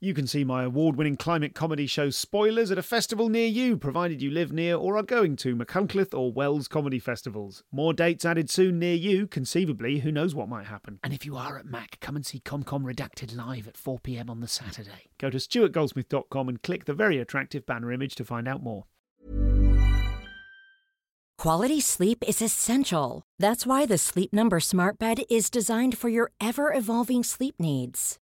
You can see my award winning climate comedy show Spoilers at a festival near you, provided you live near or are going to Machynlleth or Wells comedy festivals. More dates added soon near you, conceivably, who knows what might happen. And if you are at Mac, come and see ComCom Redacted live at 4pm on the Saturday. Go to stuartgoldsmith.com and click the very attractive banner image to find out more. Quality sleep is essential. That's why the Sleep Number Smart Bed is designed for your ever evolving sleep needs.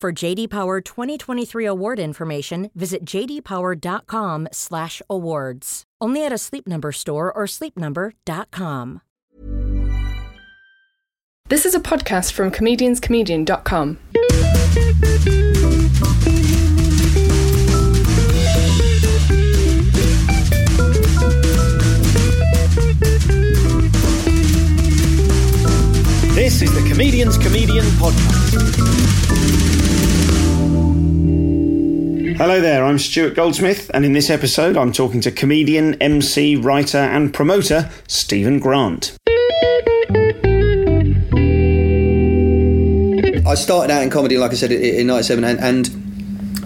For JD Power 2023 award information, visit jdpower.com/awards. Only at a Sleep Number store or sleepnumber.com. This is a podcast from comedianscomedian.com. This is the Comedian's Comedian Podcast. Hello there, I'm Stuart Goldsmith, and in this episode, I'm talking to comedian, MC, writer, and promoter Stephen Grant. I started out in comedy, like I said, in in '97, and, and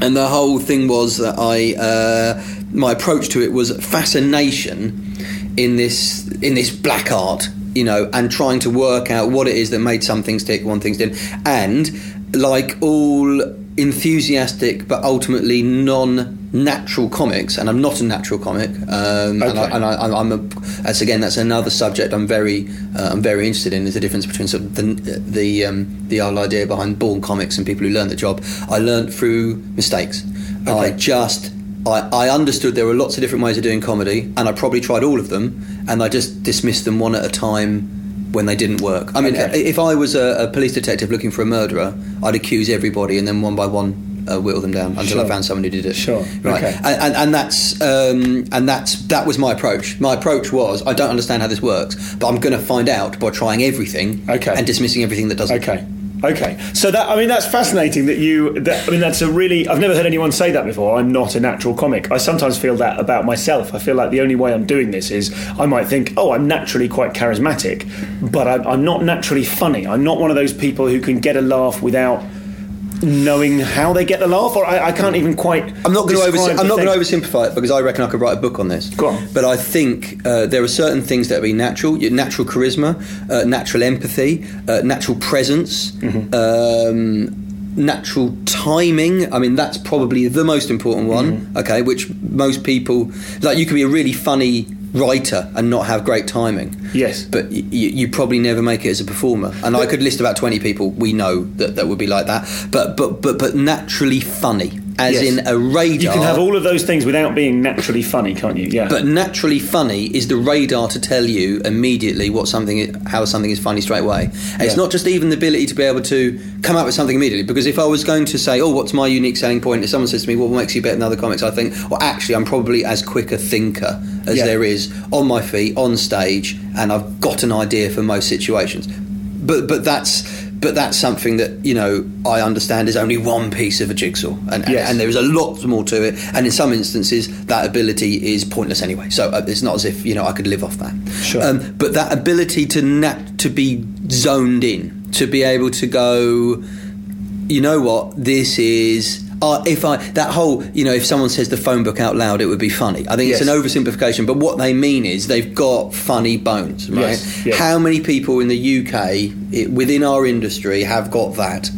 and the whole thing was that I uh, my approach to it was fascination in this in this black art, you know, and trying to work out what it is that made some things tick, one things didn't, and like all enthusiastic but ultimately non-natural comics, and I'm not a natural comic, um, and, I, and I, I'm a, that's again that's another subject I'm very uh, I'm very interested in. Is the difference between sort of the the um, the idea behind born comics and people who learn the job. I learned through mistakes. okay. I just I, I understood there were lots of different ways of doing comedy, and I probably tried all of them, and I just dismissed them one at a time when they didn't work. I mean, Okay. if I was a, a police detective looking for a murderer, I'd accuse everybody, and then one by one uh, whittle them down until I found someone who did it. Sure. right? Okay. And, and, and that's um, and that's that was my approach. My approach was I don't understand how this works, but I'm going to find out by trying everything Okay. and dismissing everything that doesn't. Okay. Okay. So that I mean that's fascinating that you that I mean that's a really I've never heard anyone say that before. I'm not a natural comic. I sometimes feel that about myself. I feel like the only way I'm doing this is I might think, "Oh, I'm naturally quite charismatic, but I'm, I'm not naturally funny. I'm not one of those people who can get a laugh without knowing how they get the laugh or I, I can't even quite I'm not going to over, I'm not going to oversimplify it because I reckon I could write a book on this. Go on. But I think uh, there are certain things that be natural, your natural charisma, uh, natural empathy, uh, natural presence, Mm-hmm. um, natural timing. I mean, that's probably the most important one. Mm-hmm. Okay, which most people like. You could be a really funny writer and not have great timing. Yes. But y- you probably never make it as a performer. And I could list about 20 people we know that, that would be like that. But but but but naturally funny, as Yes. in a radar. You can have all of those things without being naturally funny, can't you? Yeah. But naturally funny is the radar to tell you immediately what something, how something is funny straight away. And It's not just even the ability to be able to come up with something immediately. Because if I was going to say, "Oh, what's my unique selling point?" If someone says to me, "What makes you better than other comics?" I think, "Well, actually, I'm probably as quick a thinker as Yeah. there is on my feet on stage, and I've got an idea for most situations." But but that's. But that's something that you know I understand is only one piece of a jigsaw, and, Yes. and there is a lot more to it. And in some instances, that ability is pointless anyway. So uh, it's not as if you know I could live off that. Sure. Um, but that ability to nat- to be zoned in, to be able to go, you know what, this is. Uh, if I that whole you know if someone says the phone book out loud it would be funny. I think it's an oversimplification but what they mean is they've got funny bones right? Yes, yes. how many people in the UK i within our industry have got that?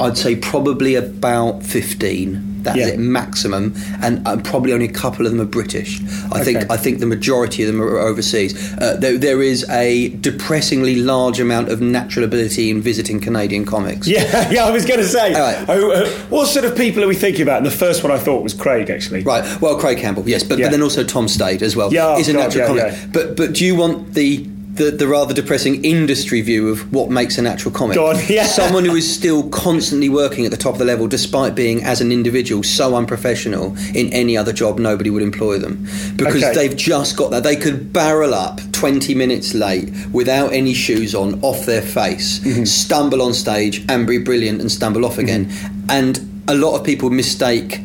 I'd say probably about 15 that's Yeah. it maximum and uh, probably only a couple of them are British I think I think the majority of them are overseas uh, there, there is a depressingly large amount of natural ability in visiting Canadian comics Yeah, yeah, I was going to say. Right. oh, uh, what sort of people are we thinking about? And the first one I thought was Craig, actually. Right. Well, Craig Campbell, yes, but, Yeah. but then also Tom Stade as well. Yeah, is a God, natural yeah, comic. yeah. But but do you want the the, the rather depressing industry view of what makes a natural comic. Go on, yeah. Someone who is still constantly working at the top of the level, despite being, as an individual, so unprofessional in any other job, nobody would employ them. Because Okay. they've just got that. They could barrel up 20 minutes late without any shoes on, off their face, Mm-hmm. stumble on stage and be brilliant and stumble off again. Mm-hmm. And a lot of people mistake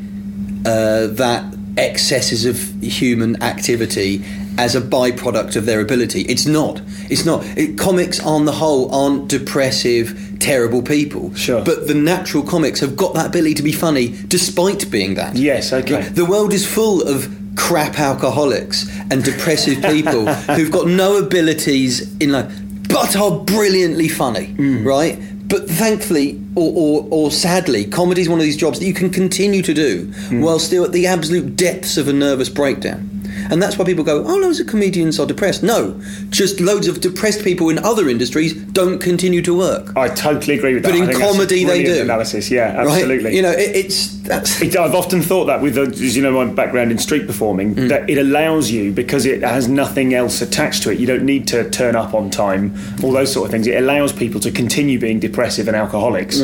uh, that excesses of human activity as a byproduct of their ability. It's not. It's not. It, comics, on the whole, aren't depressive, terrible people. Sure. But the natural comics have got that ability to be funny despite being that. Yes, okay. The world is full of crap alcoholics and depressive people who've got no abilities in life, but are brilliantly funny, Mm. right? But thankfully, or, or, or sadly, comedy is one of these jobs that you can continue to do Mm. while still at the absolute depths of a nervous breakdown. And that's why people go, oh, loads of comedians are depressed. No, just loads of depressed people in other industries don't continue to work. I totally agree with that. But in I think that's a comedy they do. Analysis, yeah, Right? absolutely. You know, it, it's that's It- I've often thought that with, as you know, my background in street performing, Mm. that it allows you because it has nothing else attached to it. You don't need to turn up on time, all those sort of things. It allows people to continue being depressive and alcoholics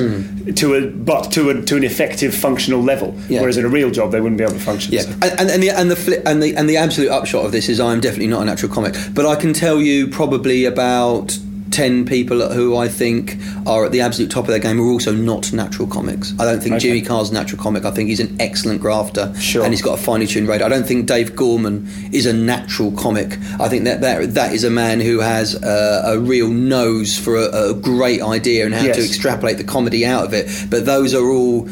to a but to a, to an effective functional level. Mm. Yeah. Whereas in a real job, they wouldn't be able to function. Yeah, so. and, and, the and the flip, and the and the absolute upshot of this is I am definitely not a natural comic, but I can tell you probably about ten people who I think are at the absolute top of their game are also not natural comics. I don't think Okay. Jimmy Carr's a natural comic. I think he's an excellent grafter, Sure. and he's got a finely tuned radar. I don't think Dave Gorman is a natural comic. I think that that, that is a man who has a, a real nose for a, a great idea and how Yes. to extrapolate the comedy out of it. But those are all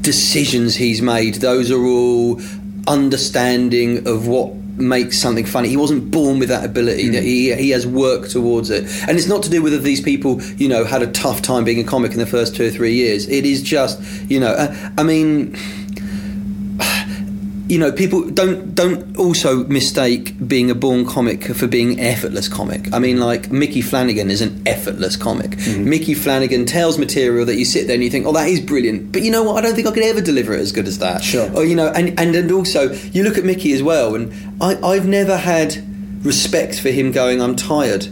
decisions he's made. Those are all understanding of what makes something funny. He wasn't born with that ability. That he he has worked towards it, and it's not to do with whether these people you know had a tough time being a comic in the first two or three years. It is just you know. Uh, I mean. You know, people don't don't also mistake being a born comic for being effortless comic. I mean, like Micky Flanagan is an effortless comic. Mm-hmm. Micky Flanagan tells material that you sit there and you think, "Oh, that is brilliant," but you know what? I don't think I could ever deliver it as good as that. Sure. Or you know, and and, and also you look at Micky as well, and I, I've never had respect for him going, "I'm tired."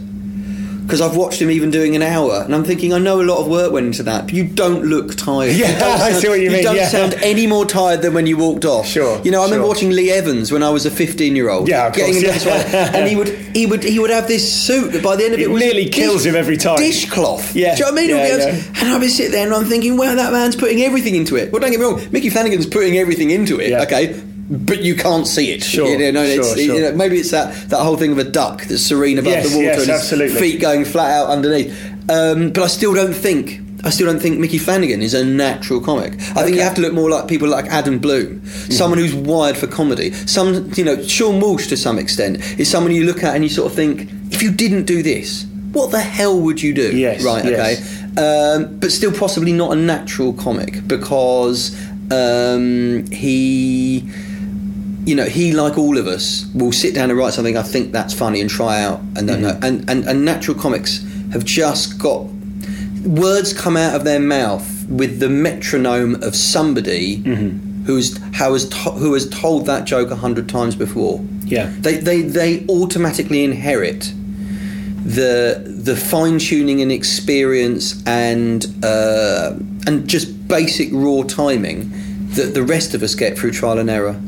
Because I've watched him even doing an hour, and I'm thinking I know a lot of work went into that, but you don't look tired. Yeah, don't I see what you mean, You don't yeah. sound any more tired than when you walked off. Sure, You know, I remember sure. watching Lee Evans when I was a 15 year old. Yeah, of getting course, into yeah. one, and he would he would he would have this suit that by the end of it, It was nearly kills him every time. Dishcloth. Yeah, Do you know what I mean? yeah, yeah. And I would sit there and I'm thinking, wow, that man's putting everything into it. Well, don't get me wrong, Micky Flanagan's putting everything into it. Okay. But you can't see it. Sure, You know, it's, sure, you know, maybe it's that, that whole thing of a duck that's serene above Yes, the water yes, and absolutely. feet going flat out underneath. Um, but I still don't think. I still don't think Micky Flanagan is a natural comic. I think you have to look more like people like Adam Bloom, Mm-hmm. someone who's wired for comedy. Some, you know, Seann Walsh to some extent is someone you look at and you sort of think, if you didn't do this, what the hell would you do? Yes, right. yes. Okay, um, but still possibly not a natural comic because um, he you know, he, like all of us, will sit down and write something I think that's funny and try out and don't know. And, and, and natural comics have just got words come out of their mouth with the metronome of somebody who's how has to, who has told that joke a hundred times before. Yeah. They, they, they automatically inherit the the fine tuning and experience and uh, and just basic raw timing that the rest of us get through trial and error.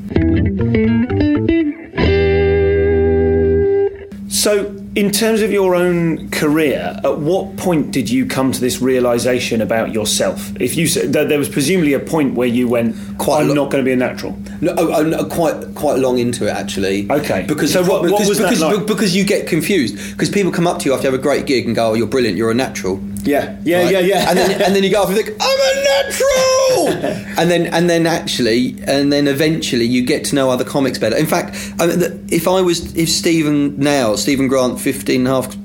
So, in terms of your own career, at what point did you come to this realization about yourself? If you said there was presumably a point where you went, Quite "I'm lo- not going to be a natural." No, oh, oh, no, quite quite long into it actually. Okay. Because So what- what because, was that like? because you get confused because people come up to you after you have a great gig and go, "Oh, you're brilliant. You're a natural." Yeah, yeah, Right? yeah, yeah. And then and then you go off and think, "I'm a natural," and then and then actually and then eventually you get to know other comics better. In fact, I mean, if I was if Stephen now Stephen Grant, 15 and a half,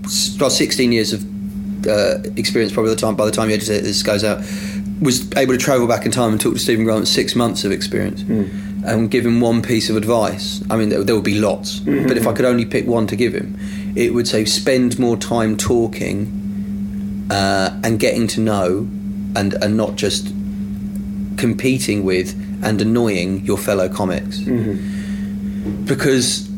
well, sixteen years of uh, experience probably the time by the time you edit it, this goes out was able to travel back in time and talk to Stephen Grant six months of experience and give him one piece of advice. I mean, there, there would be lots, but if I could only pick one to give him, it would say spend more time talking uh, and getting to know and, and not just competing with and annoying your fellow comics. Because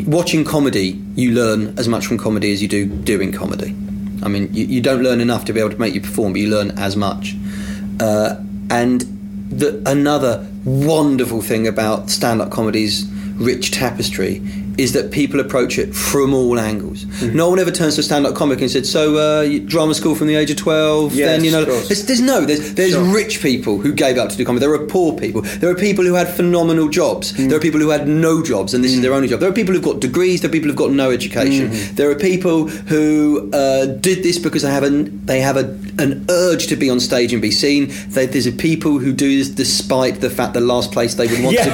watching comedy, you learn as much from comedy as you do doing comedy. I mean, you, you don't learn enough to be able to make you perform, but you learn as much. Uh, and the, another wonderful thing about stand-up comedy's rich tapestry is that people approach it from all angles. Mm-hmm. No one ever turns to a stand-up comic and said, "So, uh, drama school from the age of twelve? Yes, then you know." There's, there's no. There's, there's Sure. rich people who gave up to do comedy. There are poor people. There are people who had phenomenal jobs. Mm. There are people who had no jobs, and this is their only job. There are people who've got degrees. There are people who've got no education. Mm-hmm. There are people who uh, did this because they have an they have a, an urge to be on stage and be seen. They, there's a people who do this despite the fact the last place they would want Yeah,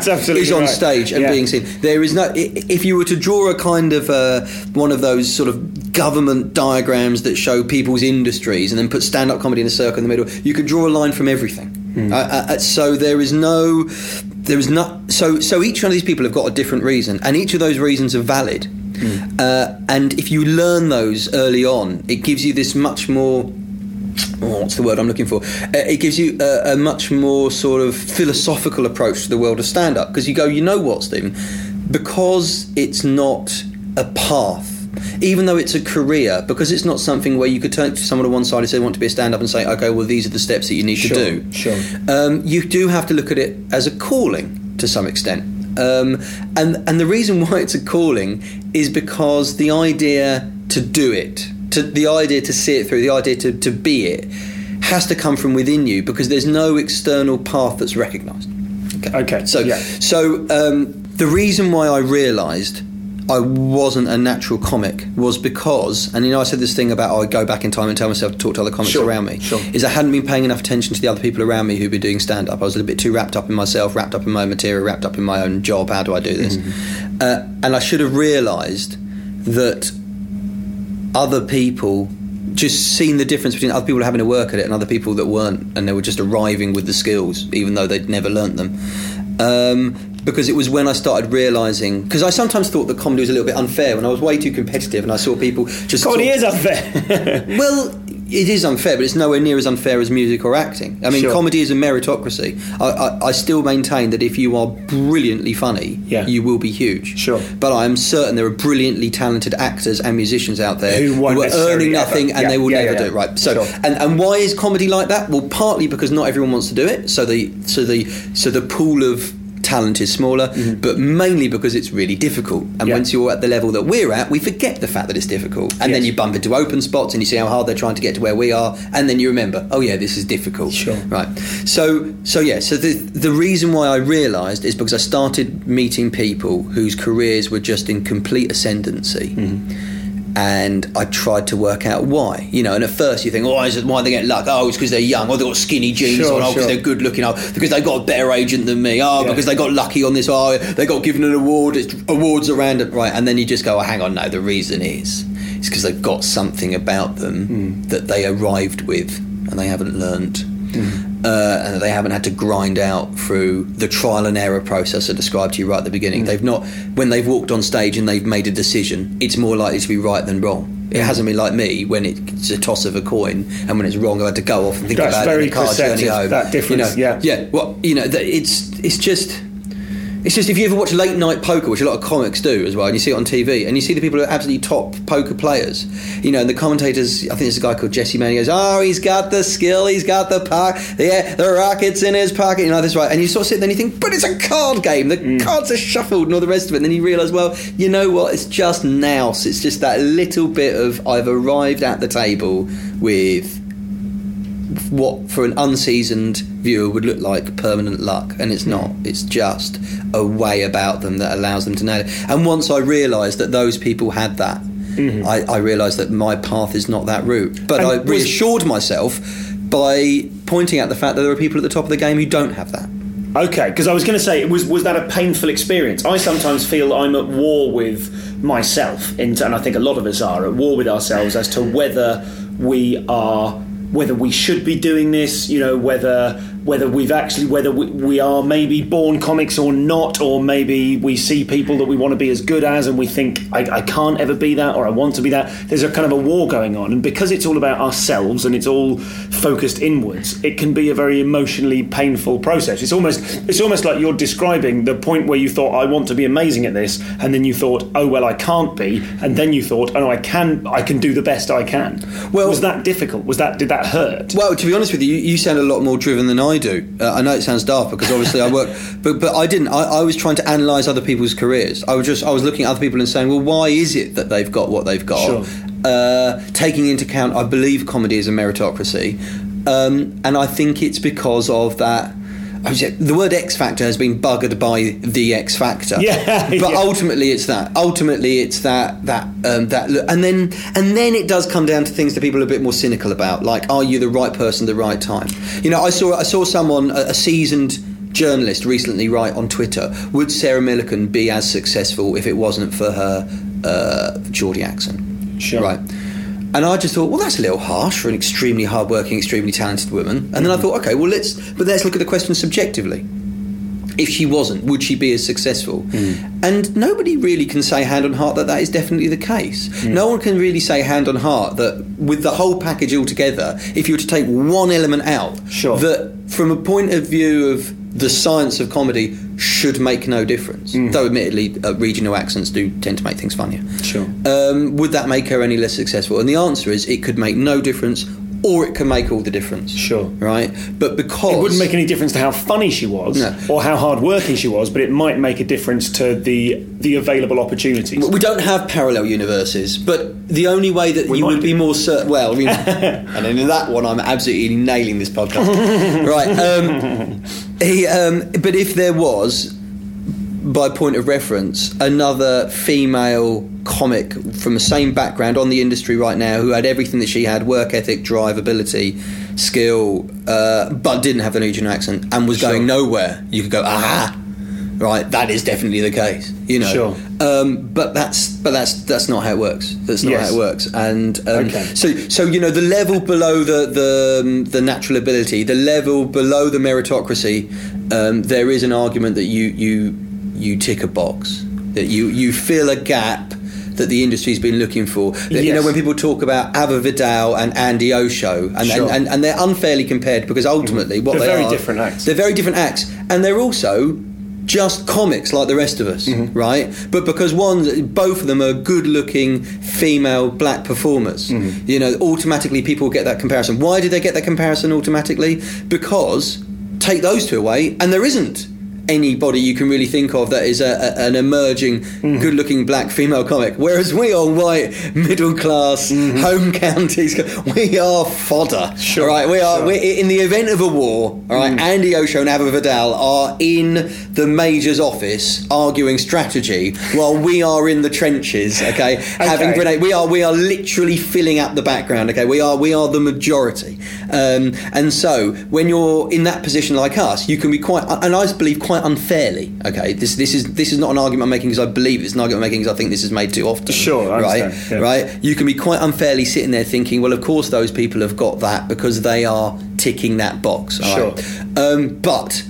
to be is on right. stage and Yeah. being seen. There is no. i- If you were to draw a kind of uh, one of those sort of government diagrams that show people's industries and then put stand-up comedy in a circle in the middle, you could draw a line from everything. Hmm. Uh, uh, so there is no. There is not. So so each one of these people have got a different reason, and each of those reasons are valid. Hmm. Uh, and if you learn those early on, it gives you this much more oh, what's the word I'm looking for? Uh, it gives you a, a much more sort of philosophical approach to the world of stand up because you go, you know what, Stephen? Because it's not a path. Even though it's a career, because it's not something where you could turn to someone on one side and say, want to be a stand up and say, okay, well, these are the steps that you need Sure, to do. sure. Um, you do have to look at it as a calling to some extent. Um, and, and the reason why it's a calling is because the idea to do it, to, the idea to see it through, the idea to, to be it, has to come from within you because there's no external path that's recognised. Okay, okay. So, yeah. so um, the reason why I realised I wasn't a natural comic was because, and you know, I said this thing about oh, I go back in time and tell myself to talk to other comics Sure, around me. sure. Is I hadn't been paying enough attention to the other people around me who'd been doing stand up. I was a little bit too wrapped up in myself, wrapped up in my own material, wrapped up in my own job. How do I do this? Mm-hmm. Uh, and I should have realised that other people just seen the difference between other people having to work at it and other people that weren't and they were just arriving with the skills even though they'd never learnt them um, because it was when I started realising because I sometimes thought that comedy was a little bit unfair when I was way too competitive and I saw people just Comedy sort is unfair. well it is unfair but it's nowhere near as unfair as music or acting I mean Sure. comedy is a meritocracy I, I, I still maintain that if you are brilliantly funny Yeah. you will be huge Sure. but I am certain there are brilliantly talented actors and musicians out there Who won't are earning ever- nothing and yeah, they will yeah, never do it right so Sure. and, and why is comedy like that well partly because not everyone wants to do it so the so the so the pool of talent is smaller but mainly because it's really difficult. And Mm-hmm. Yeah. once you're at the level that we're at we forget the fact that it's difficult. And then you bump into open spots and you see how hard they're trying to get to where we are. And then you remember oh yeah this is difficult. Sure. right. So so yeah so the the reason why I realized is because I started meeting people whose careers were just in complete ascendancy and I tried to work out why. You know, and at first you think, oh, is it why they get luck? Oh, it's because they're young. Oh, they've got skinny jeans Sure, on. Oh, because sure. they're good looking. Oh, because they got a better agent than me. Oh, Yeah. because they got lucky on this. Oh, they got given an award. It's awards are random, right? And then you just go, oh, hang on, no. The reason is, it's because they've got something about them Hmm. that they arrived with and they haven't learned. Hmm. Uh, and they haven't had to grind out through the trial and error process I described to you right at the beginning. Hmm. They've not, when they've walked on stage and they've made a decision, it's more likely to be right than wrong. It Hmm. hasn't been like me when it's a toss of a coin, and when it's wrong, I had to go off and think That's about very it car journey home. that difference, you know, yeah. yeah. Well, you know, it's it's just. It's just if you ever watch late night poker, which a lot of comics do as well, and you see it on TV, and you see the people who are absolutely top poker players, you know, and the commentators, I think there's a guy called Jesse May, he goes, Oh, he's got the skill, he's got the pocket, yeah, the rocket's in his pocket, you know, this right. And you sort of sit there and you think, But it's a card game, the Mm. cards are shuffled and all the rest of it. And then you realise, Well, you know what, it's just nous, it's just that little bit of I've arrived at the table with what for an unseasoned viewer would look like permanent luck, and it's not. Hmm. It's just a way about them that allows them to nail it. And once I realised that those people had that, mm-hmm. I, I realised that my path is not that route. But And I was- reassured myself by pointing out the fact that there are people at the top of the game who don't have that. Okay, because I was going to say, was was that a painful experience? I sometimes feel I'm at war with myself, and I think a lot of us are at war with ourselves as to whether we are, whether we should be doing this. You know, whether whether we've actually whether we, we are maybe born comics or not, or maybe we see people that we want to be as good as, and we think I, I can't ever be that, or I want to be that. There's a kind of a war going on, and because it's all about ourselves and it's all focused inwards, it can be a very emotionally painful process. It's almost it's almost like you're describing the point where you thought I want to be amazing at this, and then you thought, oh well, I can't be, and then you thought, oh no, I can, I can do the best I can. Well- was that difficult? Was that did that hurt? Well, to be honest with you, you, you sound a lot more driven than I do. Uh, I know it sounds daft because obviously I work, but but I didn't. I, I was trying to analyse other people's careers. I was just I was looking at other people and saying, well, why is it that they've got what they've got? Sure. Uh, taking into account, I believe comedy is a meritocracy, um, and I think it's because of that. The word X Factor has been buggered by the X Factor. Yeah, but yeah. ultimately it's that. Ultimately it's that that um, that look, and then and then it does come down to things that people are a bit more cynical about, like are you the right person at the right time? You know, I saw I saw someone a, a seasoned journalist recently write on Twitter: Would Sarah Millican be as successful if it wasn't for her uh, Geordie accent? Sure. Right. And I just thought, well, that's a little harsh for an extremely hardworking, extremely talented woman. And then I thought, okay, well, let's, but let's look at the question subjectively if she wasn't, would she be as successful? Hmm. And nobody really can say hand on heart that that is definitely the case. Hmm. No one can really say hand on heart that with the whole package altogether, if you were to take one element out, Sure. that from a point of view of the science of comedy should make no difference. Though, admittedly, uh, regional accents do tend to make things funnier. Sure. Um, would that make her any less successful? And the answer is it could make no difference, or it can make all the difference. Sure. Right? But because It wouldn't make any difference to how funny she was No. or how hardworking she was, but it might make a difference to the the available opportunities. We don't have parallel universes, but the only way that We you would be more certain. Well, I mean, and in that one, I'm absolutely nailing this podcast. right. Um, he, um, but if there was, by point of reference, another female comic from the same background on the industry right now who had everything that she had work ethic, drive, ability, skill, uh, but didn't have an regional accent and was going nowhere, you could go, aha. Right, that is definitely the case. You know, Sure. um, but that's but that's that's not how it works. That's not Yes. how it works. And um, Okay. so so you know the level below the the um, the natural ability, the level below the meritocracy, um, there is an argument that you you you tick a box that you you fill a gap that the industry's been looking for. That, You know when people talk about Ava Vidal and Andi Osho, and, Sure. and, and, and they're unfairly compared because ultimately what They're they very are- different acts. They're very different acts, and they're also just comics like the rest of us, Mm-hmm. right? But because one, both of them are good-looking female black performers, Mm-hmm. you know, automatically people get that comparison. Why did they get that comparison automatically? Because take those two away, and there isn't anybody you can really think of that is a, a, an emerging, Mm-hmm. good-looking black female comic. Whereas we are white, middle-class, home counties. We are fodder. Mm-hmm. Sure, all right, we are. sure. We're, in the event of a war, all Mm. Andi Osho and Ava Vidal are in the major's office arguing strategy while we are in the trenches, okay, having Okay. grenade. We are we are literally filling up the background, okay. We are we are the majority, um, and so when you're in that position like us, you can be quite, and I believe quite unfairly, okay. This this is this is not an argument I'm making because I believe it's an argument I'm making because I think this is made too often. Sure, I right, yeah. right right? You can be quite unfairly sitting there thinking, well, of course, those people have got that because they are ticking that box. Sure. right? Um, but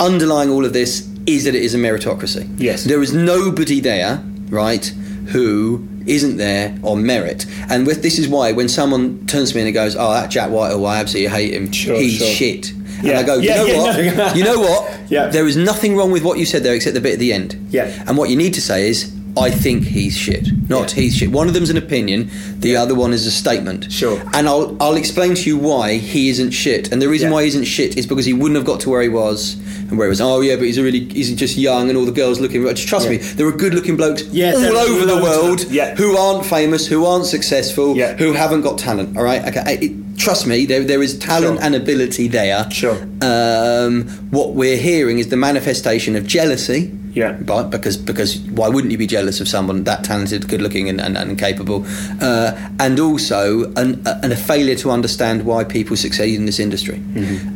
underlying all of this is that it is a meritocracy. Yes. There is nobody there, right, who isn't there on merit. And with, this is why when someone turns to me and goes, oh, that Jack White Whitehall, I absolutely hate him. Sure, He's sure. shit. And Yeah. I go, you Yeah, know yeah, what? no. you know what? Yeah. There is nothing wrong with what you said there except the bit at the end. Yeah. And what you need to say is, I think he's shit, not Yeah. he's shit. One of them's an opinion, the other one is a statement. Sure. And I'll I'll explain to you why he isn't shit. And the reason Yeah. why he isn't shit is because he wouldn't have got to where he was and where he was. Oh yeah, but he's a really he's just young and all the girls looking. Just trust Yeah. me, there are good-looking blokes Yeah, all over the world. Yeah. who aren't famous, who aren't successful, Yeah. who haven't got talent. All right, okay. It, trust me, there there is talent Sure. and ability there. Sure. Um, what we're hearing is the manifestation of jealousy. Yeah. But because because why wouldn't you be jealous of someone that talented, good looking, and, and, and capable? Uh, and also an, an, a failure to understand why people succeed in this industry.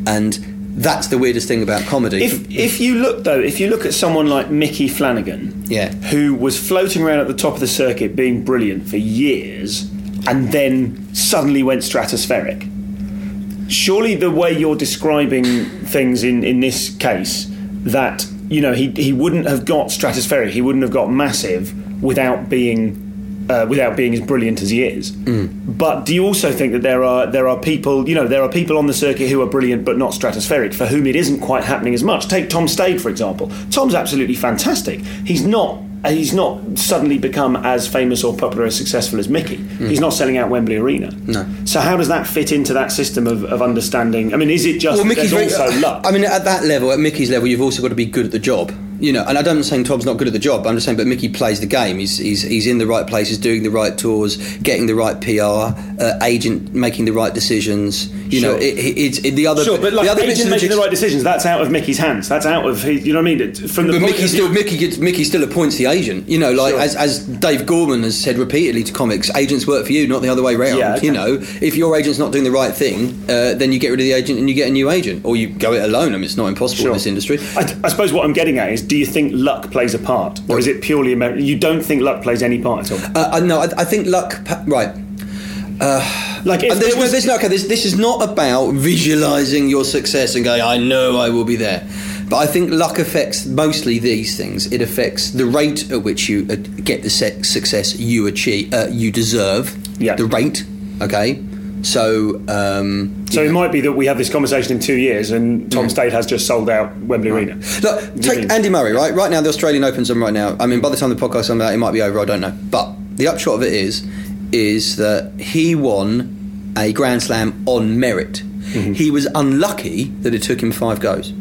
And that's the weirdest thing about comedy. If if you look though, if you look at someone like Micky Flanagan, Yeah. who was floating around at the top of the circuit being brilliant for years, and then suddenly went stratospheric. surely the way you're describing things in, in this case, that you know he he wouldn't have got stratospheric, he wouldn't have got massive without being. Uh, without being as brilliant as he is, but do you also think that there are there are people you know there are people on the circuit who are brilliant but not stratospheric for whom it isn't quite happening as much? Take Tom Stade for example. Tom's absolutely fantastic. He's not Uh, he's not suddenly become as famous or popular or successful as Micky. Hmm. He's not selling out Wembley Arena. No. So how does that fit into that system of, of understanding? I mean, is it just Well, that Micky's there's very, also luck? I mean, at that level, at Micky's level, you've also got to be good at the job. You know, and I don't saying Tom's not good at the job. I'm just saying, but Micky plays the game. He's he's, he's in the right places, doing the right tours, getting the right PR, uh, agent making the right decisions. You know, Sure. it, it, it's it, the other. Sure, but like the other agent the making the right decisions, that's out of Micky's hands. That's out of you know what I mean? From the But Micky still Micky gets Micky still appoints the agent. You know, like Sure. as, as Dave Gorman has said repeatedly to comics, agents work for you, not the other way round. Yeah, okay. You know, if your agent's not doing the right thing, uh, then you get rid of the agent and you get a new agent, or you go it alone. I mean, it's not impossible Sure. in this industry. I, I suppose what I'm getting at is, do you think luck plays a part, or is it purely American? You don't think luck plays any part at all? Uh, no, I, I think luck. pa- Right. Like, if there's, was, there's no, okay, this, this is not about visualizing your success and going, I know I will be there. But I think luck affects mostly these things. It affects the rate at which you uh, get the success you achieve, uh, you deserve. Yeah. The rate, okay? So, um, so it might be that we have this conversation in two years, and Tom Stade has just sold out Wembley Arena. Look, take mean- Andy Murray, right? Right now, the Australian Open's on right now. I mean, by the time the podcast comes out, it might be over. I don't know. But the upshot of it is, is that he won a Grand Slam on merit. Mm-hmm. He was unlucky that it took him five goes.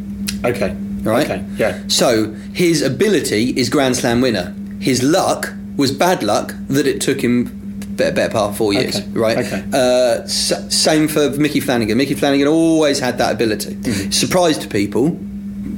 Okay. Right? Okay. Yeah. So his ability is Grand Slam winner. His luck was bad luck that it took him better, better part of four years. Okay, Right. okay. Uh, same for Micky Flanagan. Micky Flanagan always had that ability. Mm-hmm. Surprised people.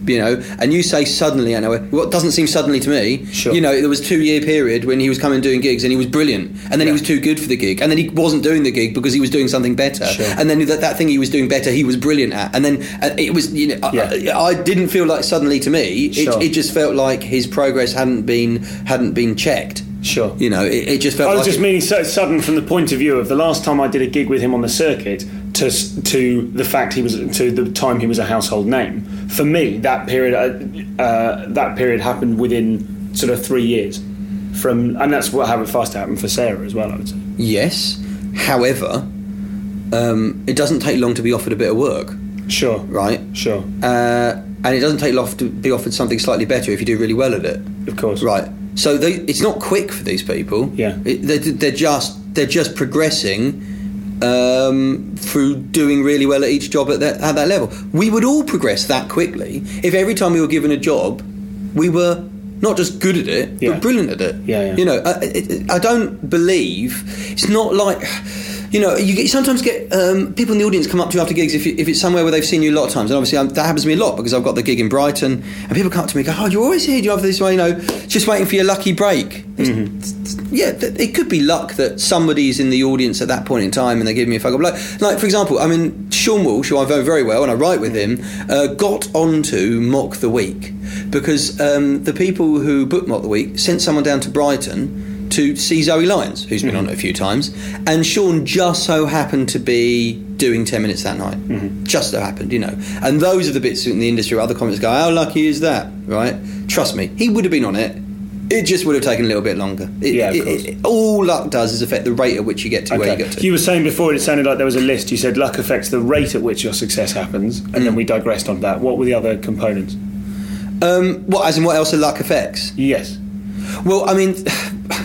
You know, and you say suddenly, I know what doesn't seem suddenly to me. Sure. You know, there was two year period when he was coming doing gigs and he was brilliant, and then he was too good for the gig, and then he wasn't doing the gig because he was doing something better, Sure. and then that, that thing he was doing better, he was brilliant at, and then uh, it was, you know, I- Yeah. I, I didn't feel like suddenly to me. It, Sure. it just felt like his progress hadn't been hadn't been checked. Sure. You know, it, it just felt I was like just it- meaning so sudden from the point of view of the last time I did a gig with him on the circuit to to the fact he was to the time he was a household name. For me, that period uh, uh, that period happened within sort of three years from, and that's what how it fast happened for Sarah as well. I would say. yes. However, um, it doesn't take long to be offered a bit of work, Sure. right? Sure. Uh, and it doesn't take long to be offered something slightly better if you do really well at it. Of course. Right. So they, it's not quick for these people. Yeah. It, they're, they're just they're just progressing um, through doing really well at each job at that, at that level. We would all progress that quickly if every time we were given a job, we were not just good at it, Yeah. but brilliant at it. Yeah, yeah. You know, I, I, I don't believe it's not like. You know, you, get, you sometimes get um, people in the audience come up to you after gigs if, you, if it's somewhere where they've seen you a lot of times, and obviously um, that happens to me a lot because I've got the gig in Brighton, and people come up to me and go, "Oh, you're always here. Do you have this way? You know, just waiting for your lucky break." Yeah, th- it could be luck that somebody's in the audience at that point in time and they give me a fuck up. Like, like for example, I mean, Seann Walsh, who I know very well and I write with him, uh, got onto Mock the Week because um, the people who booked Mock the Week sent someone down to Brighton to see Zoe Lyons, who's been on it a few times, and Seann just so happened to be doing 10 minutes that night. Just so happened, you know. And those are the bits in the industry where other comics go, How lucky is that? Right? Trust me, he would have been on it. It just would have taken a little bit longer. It- Yeah, it- it- all luck does is affect the rate at which you get to where you get to. You were saying before it sounded like there was a list. You said luck affects the rate at which your success happens, and Mm. then we digressed on that. What were the other components? um, what, as in what else are luck affects? Yes. Well, I mean,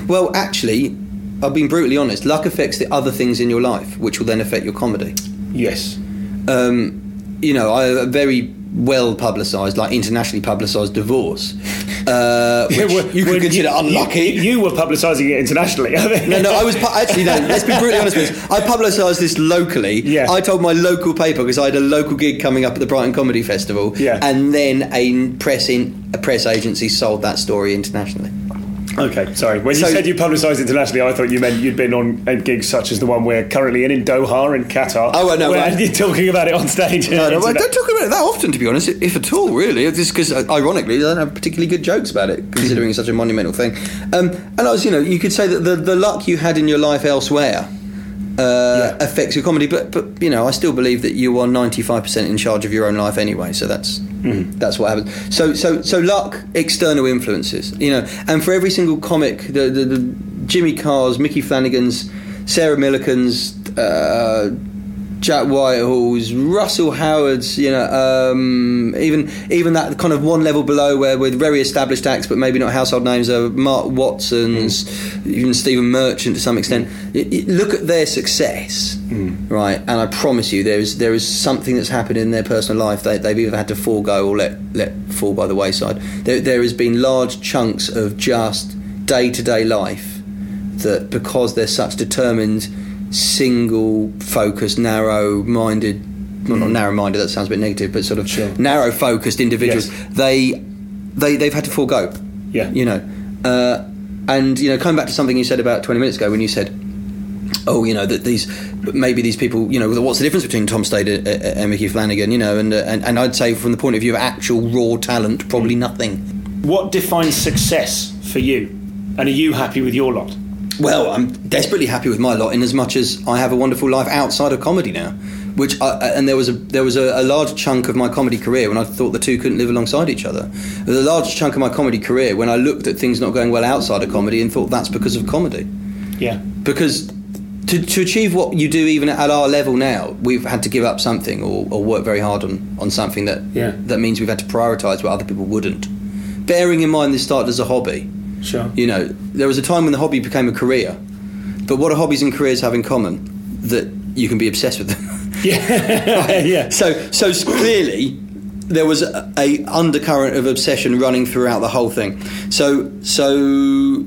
well, actually, I've been brutally honest. Luck affects the other things in your life, which will then affect your comedy. Yes. Um, you know, I have a very well publicised, like internationally publicised divorce, uh, which Well, you could consider unlucky. You, you were publicising it internationally. I think. No, no, I was pu- actually. No, let's be brutally honest with this. I publicised this locally. Yeah. I told my local paper because I had a local gig coming up at the Brighton Comedy Festival. Yeah. And then a press in a press agency sold that story internationally. Okay, sorry. When you So- said you publicised internationally, I thought you meant you'd been on uh, gigs such as the one we're currently in in Doha in Qatar. Oh, no, where well- you're talking about it on stage. No, no, I don't talk about it that often, to be honest, if at all, really. Just because, ironically, I don't have particularly good jokes about it, considering it's such a monumental thing. Um, and I was, you know, you could say that the, the luck you had in your life elsewhere uh, Yeah. affects your comedy. But but you know, I still believe that you are ninety five percent in charge of your own life anyway. So that's Mm-hmm. that's what happens. So so so luck, external influences. You know, and for every single comic, the the, the Jimmy Carr's, Micky Flanagan's, Sarah Millican's. Uh, Jack Whitehall's, Russell Howard's, you know, um, even even that kind of one level below where with very established acts but maybe not household names are Mark Watson's, hmm. even Stephen Merchant to some extent. Look at their success, hmm. right? And I promise you, there is there is something that's happened in their personal life that they've either had to forego or let let fall by the wayside. There, there has been large chunks of just day to day life that because they're such determined, single focused, narrow minded, well, not narrow minded, that sounds a bit negative, but sort of Sure. narrow focused individuals, Yes. they, they, they've had to forego. Yeah. You know. Uh, and, you know, coming back to something you said about 20 minutes ago when you said, oh, you know, that these maybe these people, you know, what's the difference between Tom Stade and, and Micky Flanagan, you know, and, and and I'd say from the point of view of actual raw talent, probably nothing. What defines success for you? And are you happy with your lot? Well, I'm desperately happy with my lot in as much as I have a wonderful life outside of comedy now. Which I, and there was a there was a, a large chunk of my comedy career when I thought the two couldn't live alongside each other. The large chunk of my comedy career when I looked at things not going well outside of comedy and thought that's because of comedy. Yeah. Because to, to achieve what you do even at our level now, we've had to give up something or, or work very hard on, on something that Yeah. that means we've had to prioritise what other people wouldn't. Bearing in mind this started as a hobby. Sure. You know, there was a time when the hobby became a career. But what do hobbies and careers have in common? That you can be obsessed with them. Yeah. yeah. so, so clearly, there was a, a undercurrent of obsession running throughout the whole thing. So, so,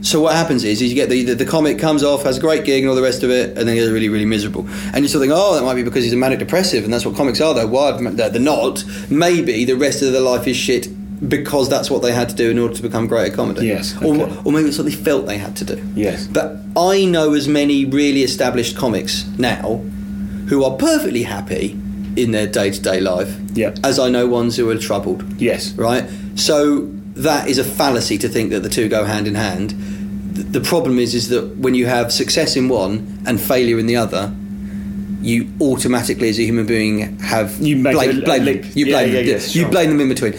so what happens is, is you get the, the the comic comes off, has a great gig and all the rest of it, and then he's really, really miserable. And you sort of think, oh, that might be because he's a manic depressive, and that's what comics are. Though, why? They're they're not. Maybe the rest of their life is shit because that's what they had to do in order to become great at comedy. Yes, Or, okay. or maybe it's what they felt they had to do. Yes. But I know as many really established comics now who are perfectly happy in their day to day life Yeah. as I know ones who are troubled. Yes. Right? So that is a fallacy to think that the two go hand in hand. The problem is is that when you have success in one and failure in the other, you automatically, as a human being, have You blame, blame them. You blame yeah, them. yes, you blame them in between.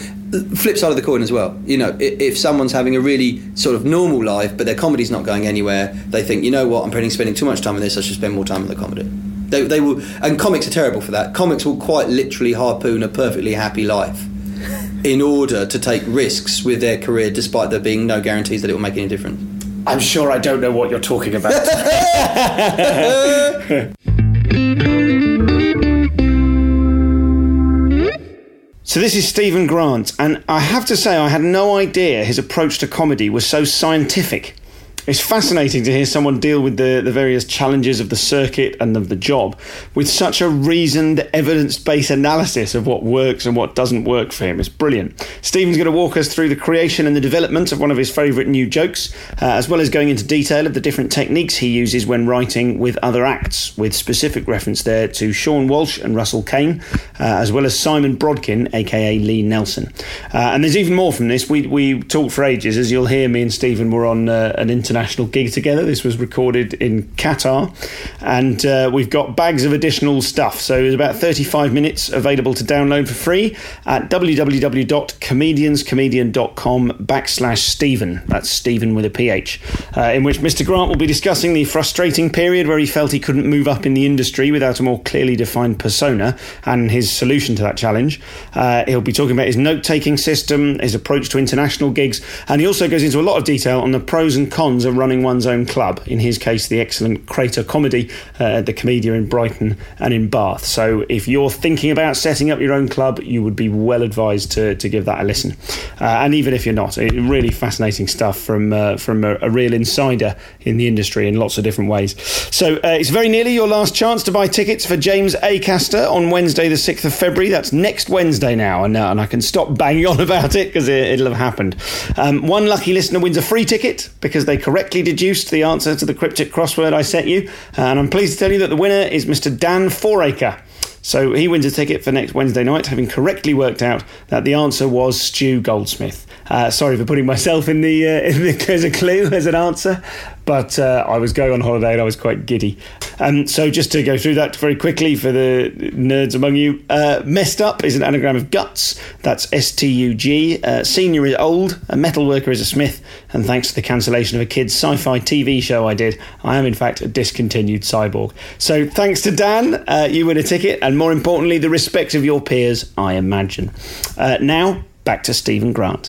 Flip side of the coin as well. You know, if someone's having a really sort of normal life, but their comedy's not going anywhere, they think, you know what, I'm probably spending too much time on this. I should spend more time on the comedy. They, they will, and comics are terrible for that. Comics will quite literally harpoon a perfectly happy life in order to take risks with their career, despite there being no guarantees that it will make any difference. I'm sure I don't know what you're talking about. So this is Stephen Grant, and I have to say I had no idea his approach to comedy was so scientific. It's fascinating to hear someone deal with the, the various challenges of the circuit and of the job with such a reasoned, evidence based analysis of what works and what doesn't work for him. It's brilliant. Stephen's going to walk us through the creation and the development of one of his favourite new jokes, uh, as well as going into detail of the different techniques he uses when writing with other acts, with specific reference there to Seann Walsh and Russell Kane, uh, as well as Simon Brodkin, aka Lee Nelson. Uh, and there's even more from this. We, we talked for ages. As you'll hear, me and Stephen were on uh, an international gig together. This was recorded in Qatar, and uh, we've got bags of additional stuff. So there's about 35 minutes available to download for free at www.comedianscomedian.com backslash Stephen. That's Stephen with a PH, uh, in which Mr. Grant will be discussing the frustrating period where he felt he couldn't move up in the industry without a more clearly defined persona and his solution to that challenge. Uh, he'll be talking about his note taking system, his approach to international gigs, and he also goes into a lot of detail on the pros and cons of running one's own club. In his case, the excellent Krater Comedy uh, the Komedia in Brighton and in Bath. So if you're thinking about setting up your own club, you would be well advised to, to give that a listen. Uh, and even if you're not, it, really fascinating stuff from uh, from a, a real insider in the industry in lots of different ways. So uh, it's very nearly your last chance to buy tickets for James Acaster on Wednesday, the 6th of February. That's next Wednesday now, and, uh, and I can stop banging on about it because it, it'll have happened. Um, one lucky listener wins a free ticket because they correctly deduced the answer to the cryptic crossword I set you. And I'm pleased to tell you that the winner is Mr. Dan Foraker. So he wins a ticket for next Wednesday night, having correctly worked out that the answer was Stu Goldsmith. Uh, sorry for putting myself in the, uh, in the as a clue as an answer, but uh, I was going on holiday and I was quite giddy. Um, so just to go through that very quickly for the nerds among you, uh, messed up is an anagram of guts. That's S T U G. Uh, senior is old. A metal worker is a smith. And thanks to the cancellation of a kids' sci-fi TV show I did, I am in fact a discontinued cyborg. So thanks to Dan, uh, you win a ticket, and more importantly, the respect of your peers, I imagine. Uh, now back to Stephen Grant.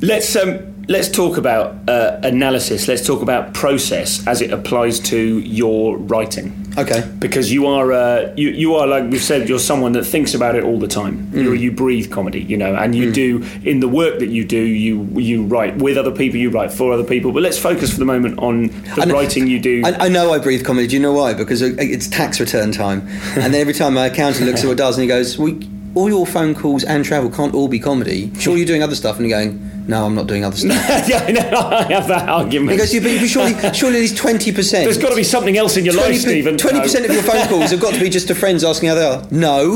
Let's um, let's talk about uh, analysis. Let's talk about process as it applies to your writing. Okay. Because you are uh, you you are like we've said, you're someone that thinks about it all the time. You you breathe comedy, you know, and you do in the work that you do. You you write with other people, you write for other people. But let's focus for the moment on the writing you do. I, I know I breathe comedy. Do you know why? Because it's tax return time, and then every time my accountant looks at what it does and he goes, "We, all your phone calls and travel can't all be comedy. Sure, you're doing other stuff." And you're going, "No, I'm not doing other stuff." yeah, I know. I have that argument. He goes, but surely, surely at least twenty percent. There's got to be something else in your life, Stephen. Twenty percent of your phone calls have got to be just to friends asking how they are. No,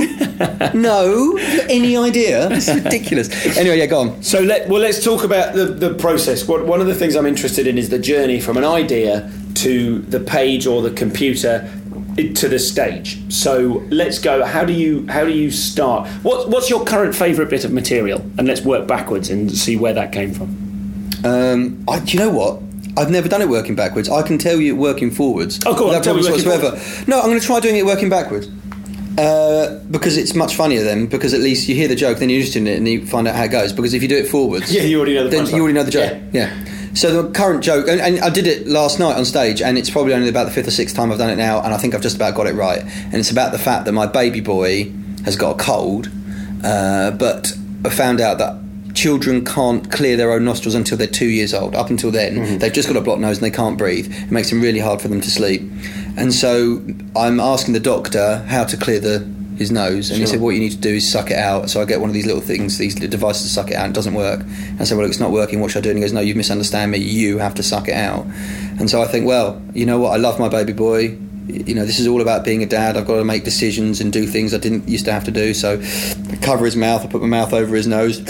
no. Have you got Any idea? It's ridiculous. Anyway, yeah, go on. So let well, let's talk about the, the process. What, one of the things I'm interested in is the journey from an idea to the page or the computer i- to the stage. So let's go. How do you how do you start? What, what's your current favourite bit of material? And let's work backwards and see where that came from. Um, I, do you know what? I've never done it working backwards. I can tell you working forwards. Oh, go on, without tell me problems whatsoever. No, I'm going to try doing it working backwards. Uh, because it's much funnier then. Because at least you hear the joke, then you're interested in it, and you find out how it goes. Because if you do it forwards, Yeah, you already know the then you already know the joke. Yeah. So the current joke, and, and I did it last night on stage, and it's probably only about the fifth or sixth time I've done it now, and I think I've just about got it right. And it's about the fact that my baby boy has got a cold, uh, but I found out that children can't clear their own nostrils until they're two years old. Up until then, Mm-hmm. they've just got a blocked nose and they can't breathe. It makes it really hard for them to sleep. And so I'm asking the doctor how to clear the his nose, and he said, "What you need to do is suck it out." So I get one of these little things, these devices to suck it out, and it doesn't work. And I said, "Well, it's not working. What should I do?" And he goes, "No, you misunderstand me. You have to suck it out." And so I think, well, you know what? I love my baby boy. You know, this is all about being a dad. I've got to make decisions and do things I didn't used to have to do. So, I cover his mouth. I put my mouth over his nose,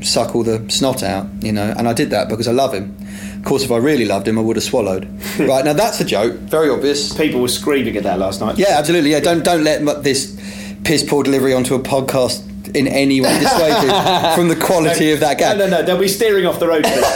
suck all the snot out. You know, and I did that because I love him. Of course, if I really loved him, I would have swallowed. right now, that's a joke. Very obvious. People were screaming at that last night. Yeah, absolutely. Yeah, don't don't let this piss poor delivery onto a podcast in any way dissuade you from the quality of that gag. No, no, no. They'll be steering off the road. this.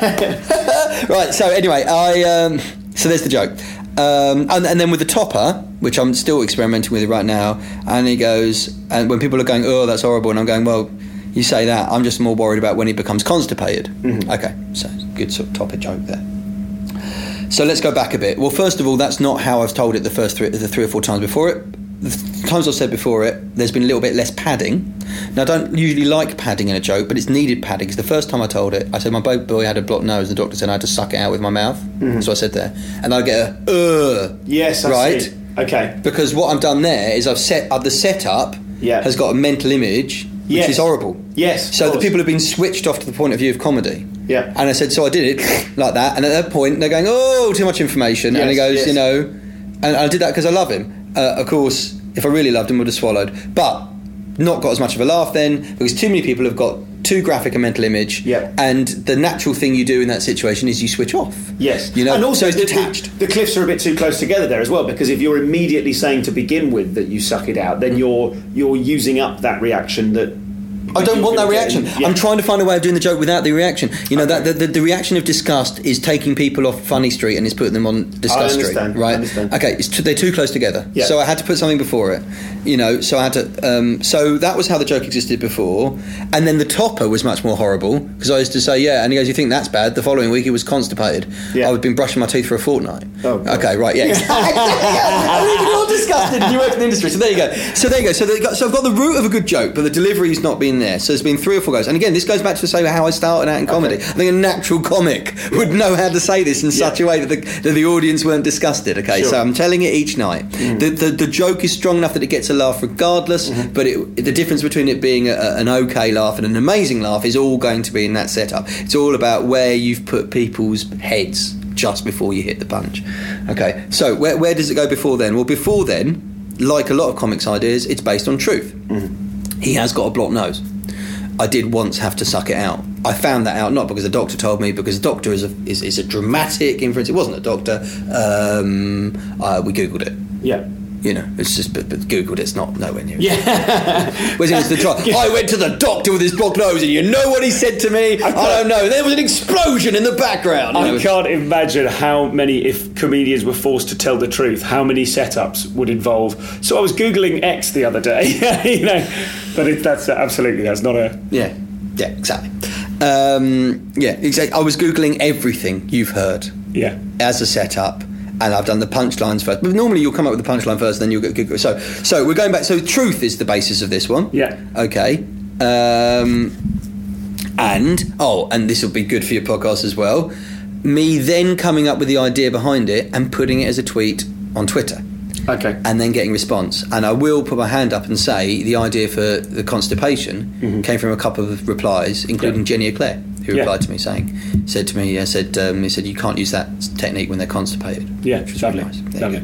Right. So anyway, I um, so there's the joke, um, and, and then with the topper, which I'm still experimenting with right now, and he goes, and when people are going, oh, that's horrible, and I'm going, well. You say that. I'm just more worried about when he becomes constipated. Okay, so good sort of topper joke there. So let's go back a bit. Well, first of all, that's not how I've told it the first three, the three or four times before it. The times I've said before it, there's been a little bit less padding. Now, I don't usually like padding in a joke, but it's needed padding. Because the first time I told it, I said my boat boy had a blocked nose, and the doctor said I had to suck it out with my mouth. So I said there, and I get a uh, Yes, I right. see. Okay. Because what I've done there is I've set uh, the setup Yeah. has got a mental image, which Yes. is horrible. Yes, So the people have been switched off to the point of view of comedy. Yeah. And I said, so I did it like that. And at that point, they're going, oh, too much information. and he goes, yes. you know, and I did that because I love him. Uh, of course, if I really loved him, would have swallowed. But not got as much of a laugh then because too many people have got too graphic a mental image. And the natural thing you do in that situation is you switch off. Yes, You know, and also so it's detached. The, the cliffs are a bit too close together there as well because if you're immediately saying to begin with that you suck it out, Mm. then you're you're using up that reaction that I don't want that reaction. yeah. I'm trying to find a way of doing the joke without the reaction. You know that the, the, the reaction of disgust is taking people off Funny Street and is putting them on Disgust Street, right? Okay, they're too close together. Yeah. So I had to put something before it. You know, so I had to. Um, so that was how the joke existed before, and then the topper was much more horrible because I used to say, yeah, and he goes, you think that's bad? The following week he was constipated. Yeah. I've been brushing my teeth for a fortnight. Oh, God. okay, right, yeah. I'm even more disgusted. You work in the industry, so there you go. So there you go. So, got, so I've got the root of a good joke, but the delivery's not been there. So there's been three or four goes. And again, this goes back to say how I started out in comedy. I think a natural comic would know how to say this in such a way that the, that the audience weren't disgusted. Okay, Sure. so I'm telling it each night. Mm. The, the the joke is strong enough that it gets a laugh regardless. Mm-hmm. But it, the difference between it being a, an okay laugh and an amazing laugh is all going to be in that setup. It's all about where you've put people's heads just before you hit the punch. Okay, so where, where does it go before then? Well, before then, like a lot of comics ideas, it's based on truth. Mm-hmm. He has got a blocked nose. I did once have to suck it out. I found that out not because the doctor told me, because the doctor is a, is, is a dramatic inference. It wasn't a doctor. Um, uh, we googled it. Yeah. You know, it's just but, but googled. It's not nowhere near. Yeah. Whereas it was the trial. I went to the doctor with his blocked nose, and you know what he said to me? I, don't know. There was an explosion in the background. I it's- can't imagine how many, if comedians were forced to tell the truth, how many setups would involve. So I was googling X the other day, you know, but it, that's absolutely that's not a. Yeah, yeah, exactly. Um, yeah, exactly. I was googling everything you've heard. Yeah. as a setup, and I've done the punchlines first. But normally you'll come up with the punchline first, then you'll get good. So, so we're going back. So, truth is the basis of this one. Yeah. Okay. Um, and oh, and this will be good for your podcast as well. Me then coming up with the idea behind it and putting it as a tweet on Twitter Okay. and then getting response. And I will put my hand up and say the idea for the constipation came from a couple of replies, including Mm-hmm. Yeah. Jenny Eclair, who Yeah. replied to me saying, said to me, yeah, said, um, he said you can't use that technique when they're constipated. Yeah, lovely, nice. Lovely.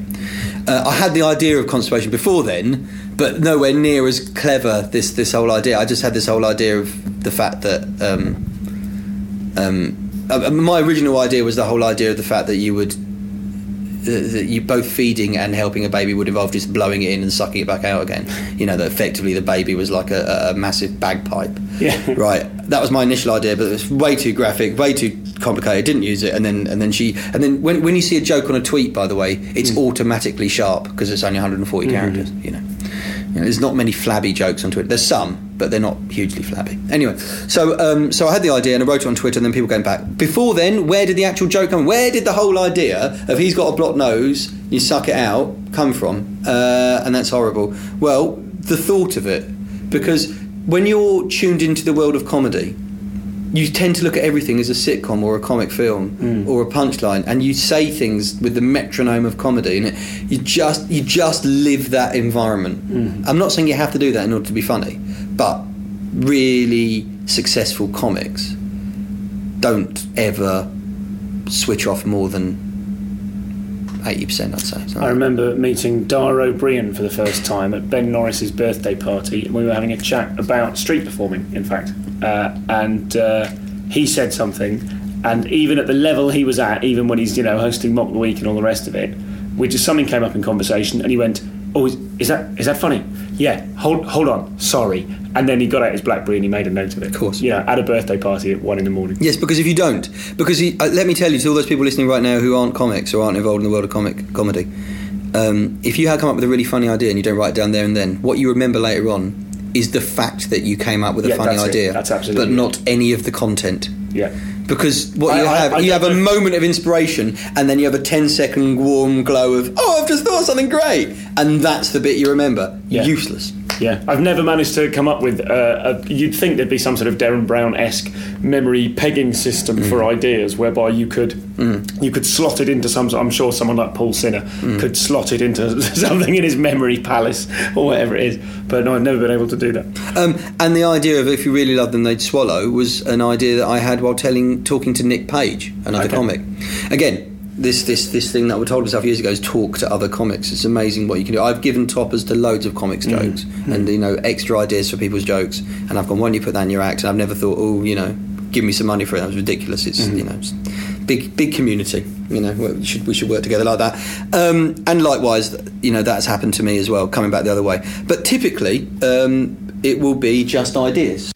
Uh, I had the idea of constipation before then, but nowhere near as clever. This this whole idea. I just had this whole idea of the fact that. Um, um, uh, my original idea was the whole idea of the fact that you would that you both feeding and helping a baby would involve just blowing it in and sucking it back out again. You know that effectively the baby was like a, a massive bagpipe. Yeah. Right. That was my initial idea, but it was way too graphic, way too complicated. Didn't use it, and then and then she and then when when you see a joke on a tweet, by the way, it's Hmm. automatically sharp because it's only 140 Mm-hmm. characters. You know. You know, there's not many flabby jokes on Twitter. There's some, but they're not hugely flabby. Anyway, so um, so I had the idea and I wrote it on Twitter, and then people came back. Before then, where did the actual joke come? Where did the whole idea of he's got a blocked nose, you suck it out, come from? Uh, and that's horrible. Well, the thought of it, because when you're tuned into the world of comedy, you tend to look at everything as a sitcom or a comic film mm. or a punchline, and you say things with the metronome of comedy, and it, you just you just live that environment. Mm. I'm not saying you have to do that in order to be funny, but really successful comics don't ever switch off more than eighty percent. I'd say. So- I remember meeting Dara Ó Briain for the first time at Ben Norris's birthday party, and we were having a chat about street performing, in fact. Uh, and uh, he said something, and even at the level he was at, even when he's you know hosting Mock the Week and all the rest of it, we just something came up in conversation, and he went, "Oh, is, is that is that funny? Yeah, hold hold on, sorry." And then he got out his BlackBerry and he made a note of it. Of course. you know, at a birthday party at one in the morning. Yes, because if you don't, because he, uh, let me tell you to all those people listening right now who aren't comics or aren't involved in the world of comic comedy, um, if you have come up with a really funny idea and you don't write it down there and then, what you remember later on is the fact that you came up with a Yeah, funny that's it. idea, That's absolutely but not any of the content. Yeah. Because what I- you have, I you have a moment of inspiration, and then you have a 10 second warm glow of, oh, I've just thought of something great, and that's the bit you remember. Yeah. Useless. Yeah, I've never managed to come up with. Uh, a, you'd think there'd be some sort of Derren Brown esque memory pegging system Mm. for ideas, whereby you could you could slot it into some. I'm sure someone like Paul Sinha Mm. could slot it into something in his memory palace or whatever it is. But no, I've never been able to do that. Um, and the idea of if you really loved them, they'd swallow was an idea that I had while telling, talking to Nick Page, another Okay. comic. Again, this this this thing that we told myself years ago is talk to other comics. It's amazing what you can do. I've given toppers to loads of comics jokes and you know extra ideas for people's jokes, and I've gone, why don't you put that in your act? And I've never thought, oh, you know, give me some money for it. That was ridiculous. It's you know, it's big big community. You know, we should we should work together like that. Um, and likewise, you know, that's happened to me as well. Coming back the other way, but typically. Um, it will be just ideas.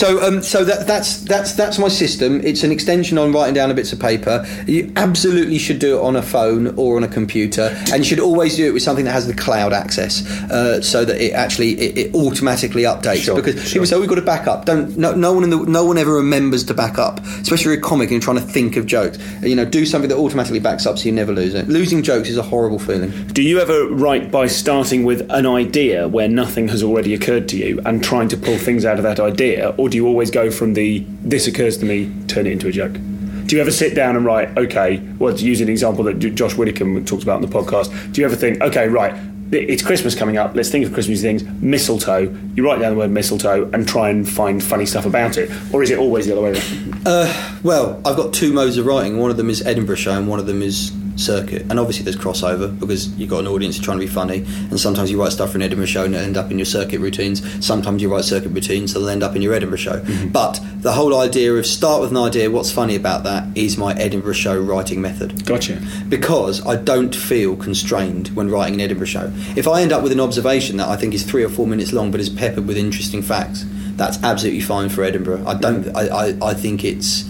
So, um, so that, that's that's that's my system. It's an extension on writing down a bits of paper. You absolutely should do it on a phone or on a computer, and you should always do it with something that has the cloud access, uh, so that it actually it, it automatically updates. Sure, because sure. people say we've got to back up. Don't no, no one in the no one ever remembers to back up, especially a comic and you're trying to think of jokes. You know, do something that automatically backs up so you never lose it. Losing jokes is a horrible feeling. Do you ever write by starting with an idea where nothing has already occurred to you and trying to pull things out of that idea, or do you always go from the this occurs to me, turn it into a joke? Do you ever sit down and write, okay, well, to use an example that Josh Widdicombe talked about in the podcast, do you ever think, okay, right, it's Christmas coming up, let's think of Christmas things, mistletoe, you write down the word mistletoe and try and find funny stuff about it? Or is it always the other way around? Uh, well, I've got two modes of writing. One of them is Edinburgh show, and one of them is circuit. And obviously, there's crossover because you've got an audience trying to be funny. And sometimes you write stuff for an Edinburgh show and it'll end up in your circuit routines. Sometimes you write circuit routines that'll end up in your Edinburgh show. Mm-hmm. But the whole idea of start with an idea. What's funny about that is my Edinburgh show writing method Gotcha. because I don't feel constrained when writing an Edinburgh show. If I end up with an observation that I think is three or four minutes long but is peppered with interesting facts, that's absolutely fine for Edinburgh. I don't. I, I, I think it's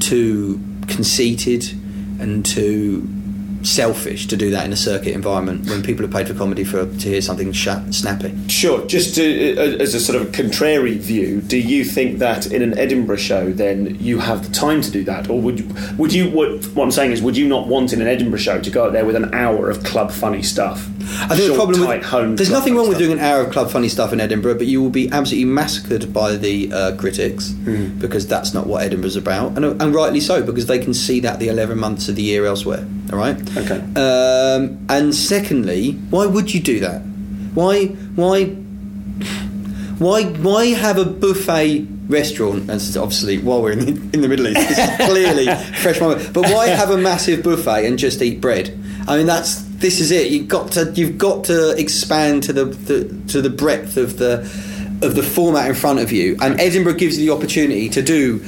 too conceited and too selfish to do that in a circuit environment when people have paid for comedy for to hear something sha- snappy. Sure. Just to, uh, as a sort of contrary view, do you think that in an Edinburgh show, then you have the time to do that, or would you, would you? What, what I'm saying is, would you not want in an Edinburgh show to go out there with an hour of club funny stuff? I think the problem tight, with home there's nothing wrong with stuff. doing an hour of club funny stuff in Edinburgh, but you will be absolutely massacred by the uh, critics Hmm. because that's not what Edinburgh's about, and, and rightly so because they can see that the 11 months of the year elsewhere. All right. Okay. Um, and secondly, why would you do that? Why why why why have a buffet restaurant? And obviously while we're in the, in the Middle East, this is clearly fresh moment. But why have a massive buffet and just eat bread? I mean, that's this is it. You've got to you've got to expand to the, the to the breadth of the of the format in front of you. And Edinburgh gives you the opportunity to do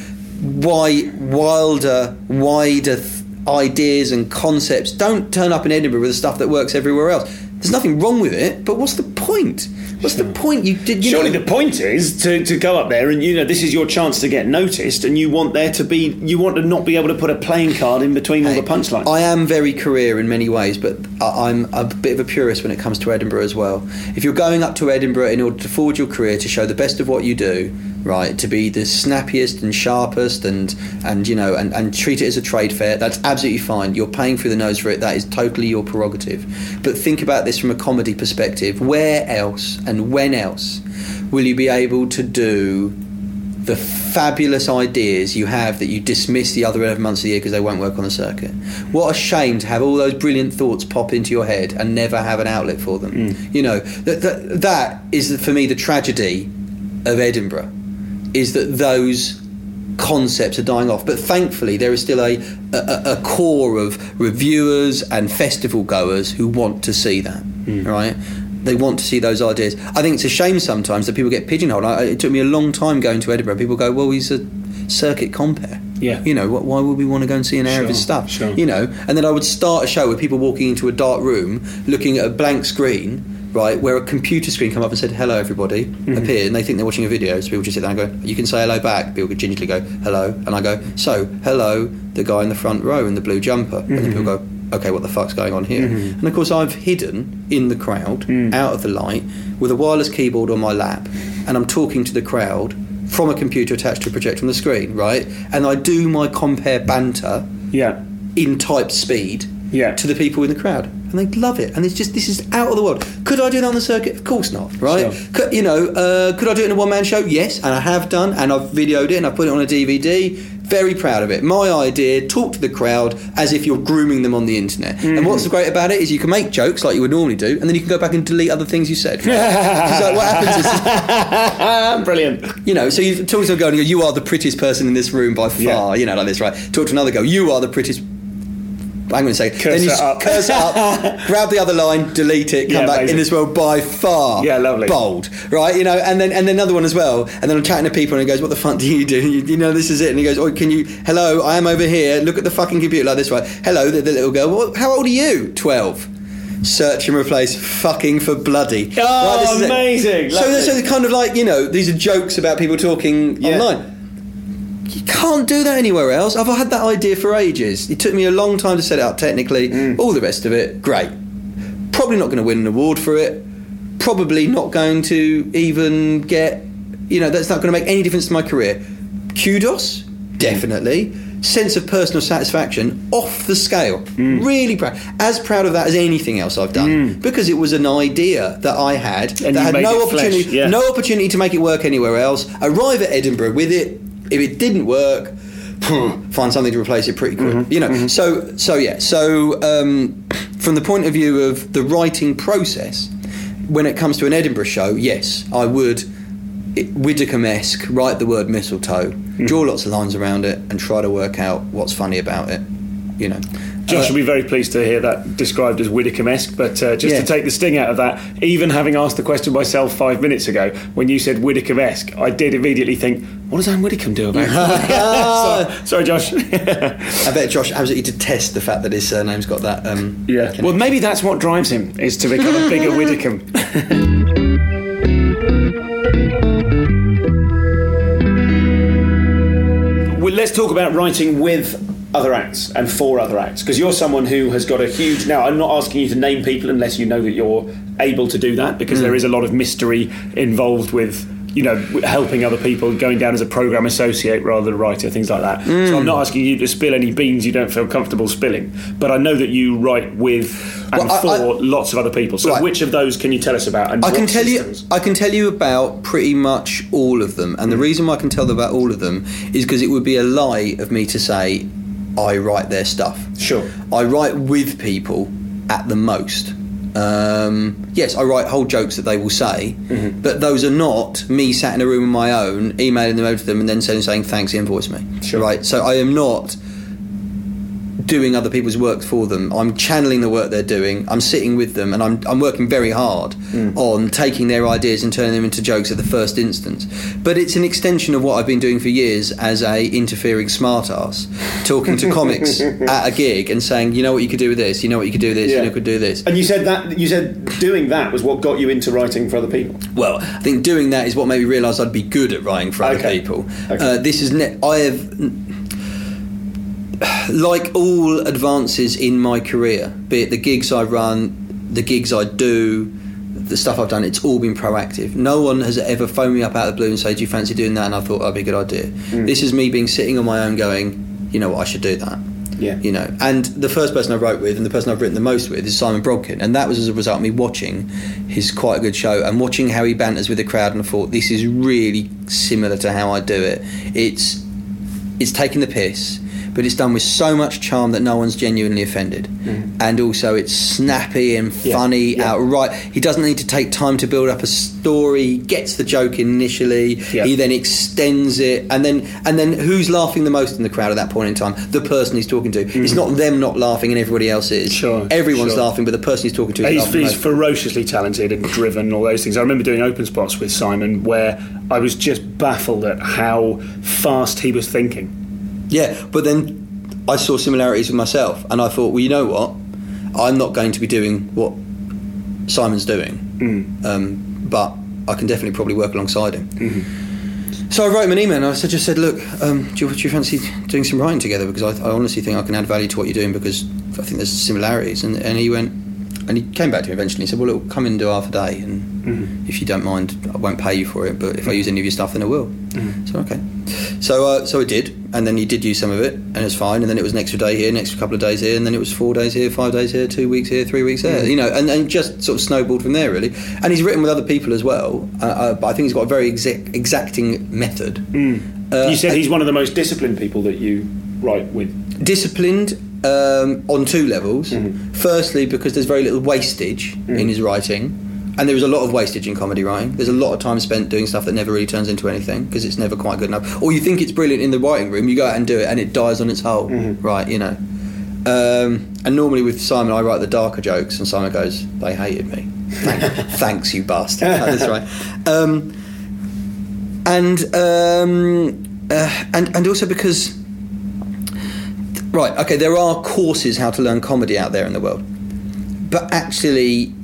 why wilder, wider. Th- ideas and concepts don't turn up in Edinburgh with the stuff that works everywhere else. There's nothing wrong with it, but what's the point? What's the point? You did. You Surely know, the point is to, to go up there and you know this is your chance to get noticed, and you want there to be you want to not be able to put a playing card in between all the punchlines. I am very career in many ways, but I- I'm a bit of a purist when it comes to Edinburgh as well. If you're going up to Edinburgh in order to forge your career, to show the best of what you do, right, to be the snappiest and sharpest, and and you know, and, and treat it as a trade fair, that's absolutely fine. You're paying through the nose for it. That is totally your prerogative. But think about this from a comedy perspective. Where else and when else will you be able to do the fabulous ideas you have that you dismiss the other 11 months of the year because they won't work on the circuit. What a shame to have all those brilliant thoughts pop into your head and never have an outlet for them. Mm. You know, that, that, that is for me the tragedy of Edinburgh, is that those concepts are dying off. But thankfully, there is still a, a, a core of reviewers and festival goers who want to see that, hmm. right? They want to see those ideas. I think it's a shame sometimes that people get pigeonholed. I, it took me a long time going to Edinburgh. People go, "Well, he's a circuit compère." Yeah. You know, wh- why would we want to go and see an hour of his stuff? sure. You know, and then I would start a show with people walking into a dark room, looking at a blank screen, right, where a computer screen come up and said, "Hello, everybody," Mm-hmm. appear, and they think they're watching a video. So people just sit there and go, "You can say hello back." People could gingerly go, "Hello," and I go, "So, hello, the guy in the front row in the blue jumper," and then people mm-hmm. go. Okay, what the fuck's going on here? Mm-hmm. And of course, I've hidden in the crowd, mm. out of the light, with a wireless keyboard on my lap, and I'm talking to the crowd from a computer attached to a projector on the screen, right? And I do my compère banter yeah. in type speed Yeah. to the people in the crowd, and they love it. And it's just this is out of the world. Could I do that on the circuit? Of course not, right? Sure. Could, you know, uh, could I do it in a one man show? Yes, and I have done, and I've videoed it and I've put it on a DVD. Very proud of it. My idea: talk to the crowd as if you're grooming them on the internet. Mm-hmm. And what's great about it is you can make jokes like you would normally do, and then you can go back and delete other things you said. Because like, what happens is Brilliant. you know, so you talk to a girl and you go, you are the prettiest person in this room by far, Yeah. you know, like this, right? Talk to another girl, you are the prettiest. Hang on a second. then Cursor you s- up. cursor up, grab the other line, delete it, come Yeah, back amazing. in this world by far. Yeah, lovely. Bold, right? You know, and then and then another one as well. And then I'm chatting to people, and he goes, "What the fuck do you do? You, you know, this is it." And he goes, "Oh, can you? Hello, I am over here. Look at the fucking computer like this, right? Hello, the, the little girl. What, how old are you? Twelve. Search and replace fucking for bloody. Oh, it. amazing. So, so they're kind of like you know, these are jokes about people talking Yeah. online. You can't do that anywhere else. I've had that idea for ages. It took me a long time to set it up technically. Mm. All the rest of it, great. Probably not going to win an award for it. Probably not going to even get, you know, that's not going to make any difference to my career. Kudos, definitely. Sense of personal satisfaction, off the scale. Mm. Really proud. As proud of that as anything else I've done. Because it was an idea that I had And that had no opportunity, yeah. no opportunity to make it work anywhere else. Arrive at Edinburgh with it. If it didn't work, find something to replace it pretty quick. Mm-hmm. You know. So so yeah. So um, from the point of view of the writing process, when it comes to an Edinburgh show, yes, I would. Widdicombe-esque, write the word mistletoe, Mm-hmm. draw lots of lines around it, and try to work out what's funny about it. You know, Josh Uh, will be very pleased to hear that described as Widdicombe-esque, but uh, just Yeah. to take the sting out of that, even having asked the question myself five minutes ago, when you said Widdicombe-esque, I did immediately think, what does Ann Widdecombe do about it? So- sorry, Josh. I bet Josh absolutely detests the fact that his surname's got that. Um, yeah. Well, maybe that's what drives him, is to become a bigger Widdicombe. well, let's talk about writing with other acts and for other acts because you're someone who has got a huge now i'm not asking you to name people unless you know that you're able to do that because mm. there is a lot of mystery involved with you know helping other people going down as a program associate rather than a writer things like that so i'm mm. not asking you to spill any beans you don't feel comfortable spilling but i know that you write with and Well, I- for I- lots of other people so Right. which of those can you tell us about and I can tell systems? you. I can tell you about pretty much all of them, and the mm. reason why I can tell them about all of them is because it would be a lie of me to say I write their stuff. Sure. I write with people at the most. Um, yes, I write whole jokes that they will say, Mm-hmm. but those are not me sat in a room on my own, emailing them over to them, and then saying, saying thanks, invoice me. Sure. Right. So I am not doing other people's work for them. I'm channeling the work they're doing. I'm sitting with them, and I'm I'm working very hard on taking their ideas and turning them into jokes at the first instance. But it's an extension of what I've been doing for years as a interfering smartass, talking to comics at a gig and saying, you know what you could do with this, you know what you could do with this, you know what you could do this. and you said that you said doing that was what got you into writing for other people Well, I think doing that is what made me realise I'd be good at writing for other Okay. people. Okay. Uh, this is ne- I have, like all advances in my career, be it the gigs I run, the gigs I do, the stuff I've done, it's all been proactive. No one has ever phoned me up out of the blue and said, "Do you fancy doing that?" And I thought that'd be a good idea. Hmm. This is me being sitting on my own, going, "You know what? I should do that." Yeah. You know, and the first person I wrote with and the person I've written the most with is Simon Brodkin, and that was as a result of me watching his quite a good show and watching how he banters with the crowd, and I thought this is really similar to how I do it. It's it's taking the piss, but it's done with so much charm that no one's genuinely offended, and also it's snappy and funny yeah. outright. He doesn't need to take time to build up a story. He gets the joke initially. Yeah. He then extends it, and then and then who's laughing the most in the crowd at that point in time? The person he's talking to. It's not them not laughing and everybody else is. Mm. Sure, everyone's sure. laughing, but the person he's talking to is He's, he's ferociously talented and driven, all those things. I remember doing open spots with Simon where I was just baffled at how fast he was thinking. Yeah, but then I saw similarities with myself, and I thought, well, you know what? I'm not going to be doing what Simon's doing, Mm. um, but I can definitely probably work alongside him. Mm-hmm. So I wrote him an email and I said, just said, look, um, do, you, do you fancy doing some writing together? Because I, I honestly think I can add value to what you're doing because I think there's similarities. And, and he went, and he came back to me eventually and he said, well, look, come in and do half a day, and Mm-hmm. if you don't mind, I won't pay you for it, but if I use any of your stuff, then I will. Mm-hmm. So okay. So uh, so I did, and then he did use some of it, and it's fine. And then it was an extra day here, an extra couple of days here, and then it was four days here, five days here, two weeks here, three weeks Mm. there. You know, and, and just sort of snowballed from there really. And he's written with other people as well, uh, uh, but I think he's got a very exact, exacting method. Uh, you said he's one of the most disciplined people that you write with. disciplined um, on two levels. Mm-hmm. Firstly, because there's very little wastage in his writing. And there is a lot of wastage in comedy writing. There's a lot of time spent doing stuff that never really turns into anything because it's never quite good enough. Or you think it's brilliant in the writing room, you go out and do it, and it dies on its hole, Mm-hmm. right? You know. Um, and normally with Simon, I write the darker jokes, and Simon goes, "They hated me. Thanks, you bastard." That's right. Um, and um, uh, and and also because right, okay, there are courses how to learn comedy out there in the world, but actually.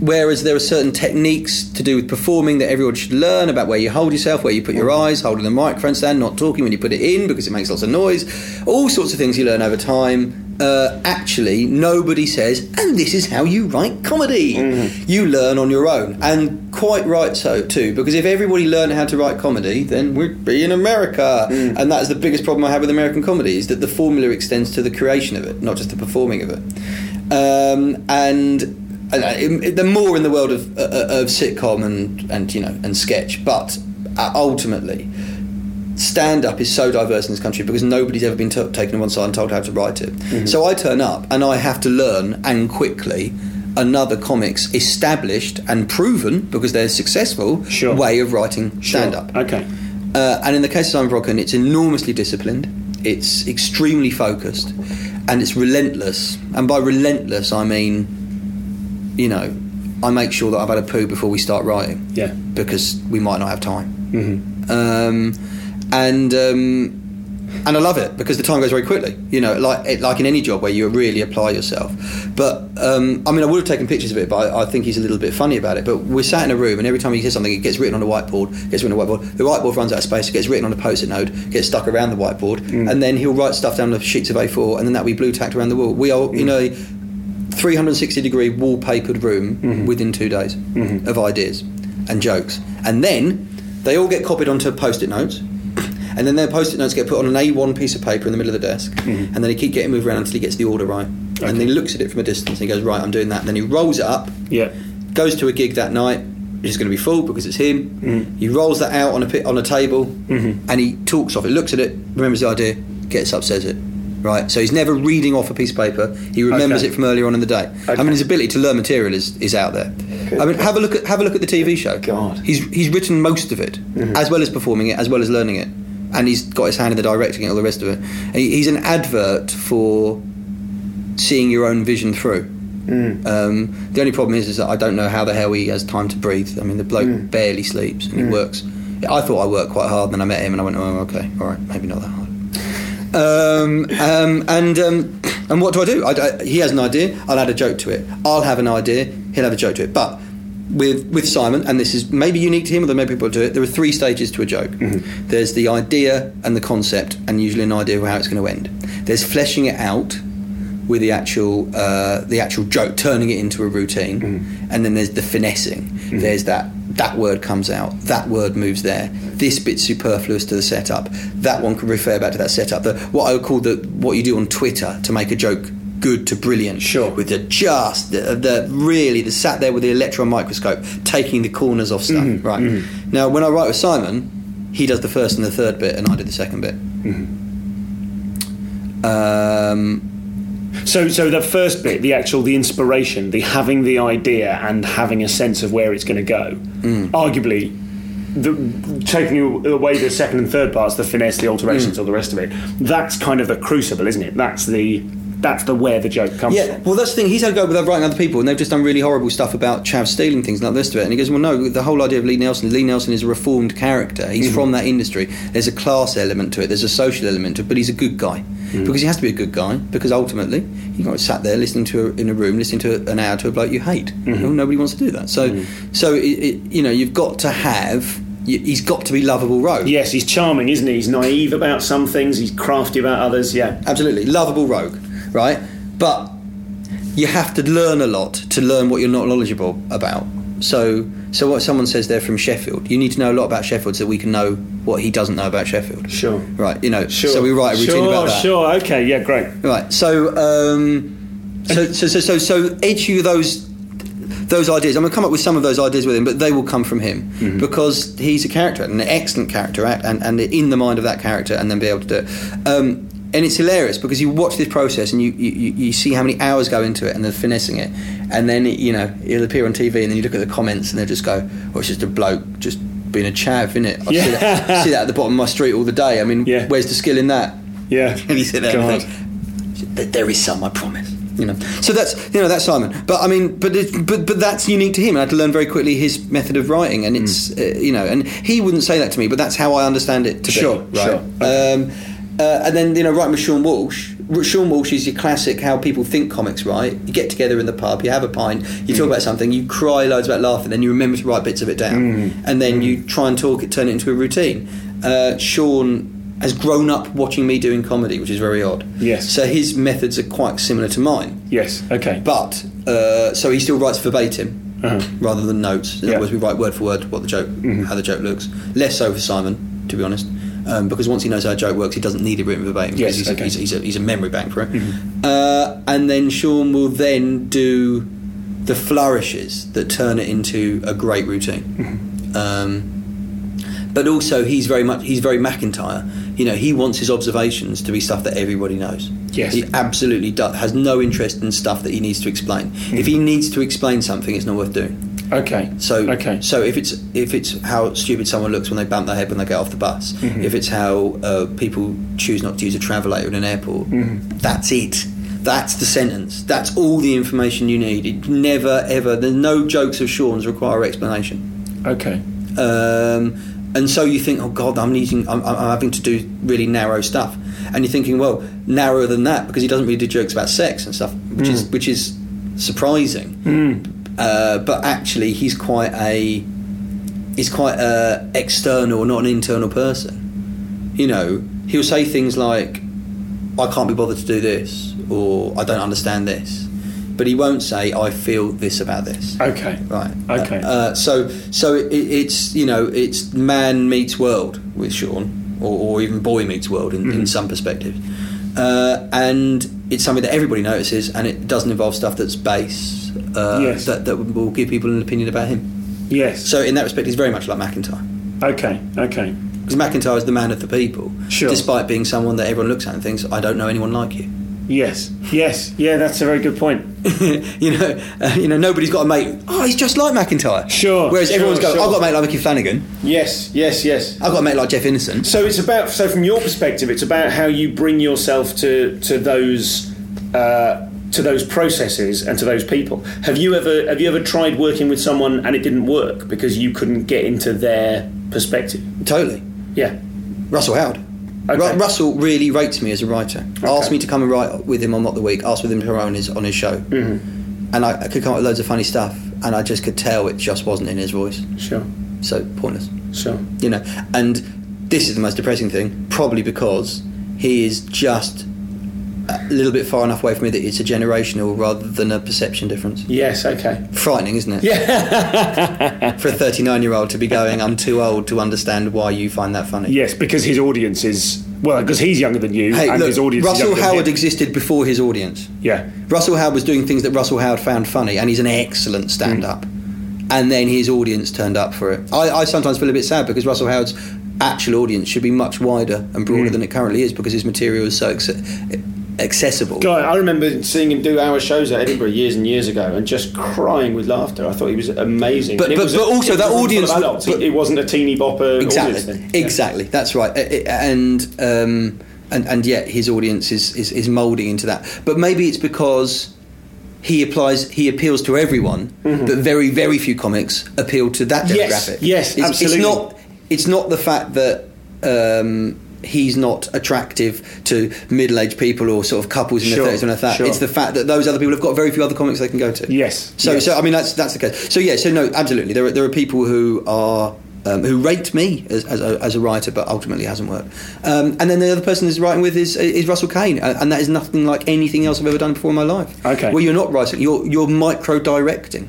Whereas there are certain techniques to do with performing that everyone should learn about where you hold yourself, where you put your eyes, holding the microphone stand, not talking when you put it in because it makes lots of noise, all sorts of things you learn over time. Uh, actually, nobody says, and this is how you write comedy. You learn on your own, and quite right so too. Because if everybody learned how to write comedy, then we'd be in America, and that's the biggest problem I have with American comedy is that the formula extends to the creation of it, not just the performing of it. Um, and uh, they're more in the world of, uh, of sitcom and, and you know and sketch, but uh, ultimately, stand up is so diverse in this country because nobody's ever been t- taken to one side and told how to write it. Mm-hmm. So I turn up and I have to learn and quickly another comics established and proven because they're successful Sure. way of writing stand up. Okay. Uh, and in the case of Simon Brodkin, it's enormously disciplined, it's extremely focused, and it's relentless. And by relentless, I mean, you know, I make sure that I've had a poo before we start writing. Yeah. Because we might not have time. Mm-hmm. Um, and um, and I love it because the time goes very quickly. You know, like it, like in any job where you really apply yourself. But um, I mean, I would have taken pictures of it, but I, I think he's a little bit funny about it. But we're sat in a room, and every time he says something, it gets written on a whiteboard. Gets written on a whiteboard. The whiteboard runs out of space. It gets written on a post-it note. Gets stuck around the whiteboard, and then he'll write stuff down the sheets of A4, and then that will be blue tacked around the wall. We are, you know. 360 degree wallpapered room mm-hmm. within two days mm-hmm. of ideas and jokes. And then they all get copied onto post it notes. And then their post it notes get put on an A1 piece of paper in the middle of the desk. Mm-hmm. And then he keeps getting moved around until he gets the order right. And then he looks at it from a distance and he goes, Right, I'm doing that. And then he rolls it up, Yeah. goes to a gig that night, which is going to be full because it's him. He rolls that out on a, pi- on a table and he talks off it, looks at it, remembers the idea, gets up, says it. Right, so he's never reading off a piece of paper. He remembers Okay. it from earlier on in the day. I mean, his ability to learn material is, is out there. I mean, have a look at have a look at the TV show. God. he's he's written most of it, mm-hmm. as well as performing it, as well as learning it, and he's got his hand in the directing and all the rest of it. And he- he's an advert for seeing your own vision through. Mm. Um, the only problem is, is that I don't know how the hell he has time to breathe. I mean, the bloke mm. barely sleeps and he mm. works. I thought I worked quite hard, and then I met him, and I went, "Oh, okay, all right, maybe not that hard." Um, um, and um, and what do I do? I, I- he has an idea. I'll add a joke to it. I'll have an idea. He'll have a joke to it. But with with Simon, and this is maybe unique to him, although maybe people do it. There are three stages to a joke. There's the idea and the concept, and usually an idea of how it's going to end. There's fleshing it out with the actual uh, the actual joke, turning it into a routine, and then there's the finessing. There's that that word comes out, that word moves there. This bit's superfluous to the setup. That one can refer back to that setup. The, what I would call the what you do on Twitter to make a joke good to brilliant. Sure. With the just the, the really the sat there with the electron microscope taking the corners off stuff. Mm-hmm. Right. Mm-hmm. Now when I write with Simon, he does the first and the third bit, and I do the second bit. Mm-hmm. Um, So, so the first bit, the actual, the inspiration, the having the idea and having a sense of where it's going to go, mm. arguably, the, taking away the second and third parts, the finesse, the alterations, mm. all the rest of it. That's kind of the crucible, isn't it? That's the that's the where the joke comes Yeah, from. well, that's the thing. He's had a go with writing other people, and they've just done really horrible stuff about Chav stealing things and like this to it. And he goes, "Well, no, the whole idea of Lee Nelson. Lee Nelson is a reformed character. He's mm. from that industry. There's a class element to it. There's a social element to it. But he's a good guy Mm. because he has to be a good guy. Because ultimately, you got sat there listening to a, in a room, listening to an hour to a bloke you hate. Mm-hmm. Well, nobody wants to do that. So, mm. so it, it, you know, you've got to have. He's got to be lovable rogue. Yes, he's charming, isn't he? He's naive about some things. He's crafty about others. Yeah. absolutely lovable rogue, right? But you have to learn a lot to learn what you're not knowledgeable about. So, so what someone says they're from Sheffield, you need to know a lot about Sheffield so we can know what he doesn't know about Sheffield. Sure. Right. You know. Sure. So we write a routine sure, about that. Sure. Okay. Yeah. Great. Right. So, um, so, so, so, so, so, each of those those ideas. I'm going to come up with some of those ideas with him, but they will come from him because he's a character, an excellent character, act, and, and in the mind of that character, and then be able to do it. Um, and it's hilarious because you watch this process and you, you, you you see how many hours go into it and they're finessing it, and then you know it'll appear on TV, and then you look at the comments and they'll just go, "Well, it's just a bloke just being a chav, isn't it?" I see, Yeah. that, see that at the bottom of my street all the day. I mean, Yeah. where's the skill in that? Yeah. And you sit there and think, There is some, I promise. You know, so that's you know that's Simon. But I mean, but it, but but that's unique to him. I had to learn very quickly his method of writing, and it's uh, you know, and he wouldn't say that to me, but that's how I understand it to Sure, be. Right. sure. Um, uh, and then you know, writing with Seann Walsh. Seann Walsh is your classic how people think comics, right? You get together in the pub, you have a pint, you Mm. talk about something, you cry loads about laughing, then you remember to write bits of it down, Mm. and then you try and talk it, turn it into a routine. Uh, Seann has grown up watching me doing comedy, which is very odd. Yes. So his methods are quite similar to mine, Yes. Okay. but uh, so he still writes verbatim. Uh-huh. Rather than notes, in Yeah. other words, we write word for word what the joke, how the joke looks. Less so for Simon, to be honest, um, because once he knows how a joke works, he doesn't need it written verbatim. Yes, because he's, okay. a, he's, he's, a, he's a memory bank for it. Uh, and then Seann will then do the flourishes that turn it into a great routine. Um, but also, he's very much he's very McIntyre. You know, he wants his observations to be stuff that everybody knows. Yes. he absolutely does, has no interest in stuff that he needs to explain. If he needs to explain something, it's not worth doing. Okay. So, okay. so if it's if it's how stupid someone looks when they bump their head when they get off the bus, Mm-hmm. if it's how uh, people choose not to use a travelator in an airport, Mm-hmm. that's it. That's the sentence. That's all the information you need. It never ever. There's no jokes of Seann's require explanation. Okay. Um, and so you think, oh God, I'm needing, I'm, I'm having to do really narrow stuff, and you're thinking, well, narrower than that because he doesn't really do jokes about sex and stuff, which is which is surprising. Uh, but actually, he's quite a he's quite a external, not an internal person. You know, he'll say things like, "I can't be bothered to do this," or "I don't understand this," but he won't say, "I feel this about this." Okay. Right. Okay. Uh, so so it, it's you know it's man meets world with Seann, or, or even boy meets world in, Mm-hmm. in some perspectives, uh, and it's something that everybody notices, and it doesn't involve stuff that's base. Uh, Yes. that, that will give people an opinion about him. yes. So in that respect, he's very much like McIntyre. okay. Okay. Because McIntyre is the man of the people, Sure. despite being someone that everyone looks at and thinks, "I don't know anyone like you." Yes. Yes. Yeah. That's a very good point. you know, uh, you know, nobody's got a mate. Oh, he's just like McIntyre. Sure, Whereas sure, everyone's going, sure. "I've got a mate like Micky Flanagan. Yes. Yes. Yes. I've got a mate like Jeff Innocent." So it's about so from your perspective, it's about how you bring yourself to to those uh, to those processes and to those people. Have you ever have you ever tried working with someone and it didn't work because you couldn't get into their perspective? Totally. Yeah. Russell Howard. Okay. Ru- Russell really rates me as a writer. Asked me to come and write with him on What the Week. Asked with him to write on his on his show, mm-hmm. and I, I could come up with loads of funny stuff, and I just could tell it just wasn't in his voice. Sure. So pointless, Sure. you know. And this is the most depressing thing, probably because he is just a little bit far enough away from me that it's a generational rather than a perception difference. Yes. Okay. Frightening, isn't it? Yeah. For a 39 year old to be going, I'm too old to understand why you find that funny. Yes, because his audience is well, because he's younger than you, Hey, and look, his audience. is Russell Howard existed before his audience. Yeah. Russell Howard was doing things that Russell Howard found funny, and he's an excellent stand up. And then his audience turned up for it. I, I sometimes feel a bit sad because Russell Howard's actual audience should be much wider and broader Mm. than it currently is because his material is so acce- accessible. Guy, I remember seeing him do our shows at Edinburgh years and years ago, and just crying with laughter. I thought he was amazing. But- but- was but also that a room full audience- adults. but- it wasn't a teeny bopper. exactly, audience thing. Yeah. exactly. That's right. And um, and and yet his audience is, is is molding into that. But maybe it's because he applies, he appeals to everyone, but very very few comics appeal to that Mm-hmm. Yes, demographic. yes, it's, absolutely. It's not it's not the fact that. Um, He's not attractive to middle-aged people or sort of couples in their thirties and like that. sure. It's the fact that those other people have got very few other comics they can go to. Yes, So, yes. so I mean, that's that's the case. So yeah, so no, absolutely. There are there are people who are um, who rate me as, as, a, as a writer, but ultimately hasn't worked. Um, and then the other person is writing with is is Russell Kane, and and that is nothing like anything else I've ever done before in my life. Okay. Well, you're not writing. You're you're micro directing.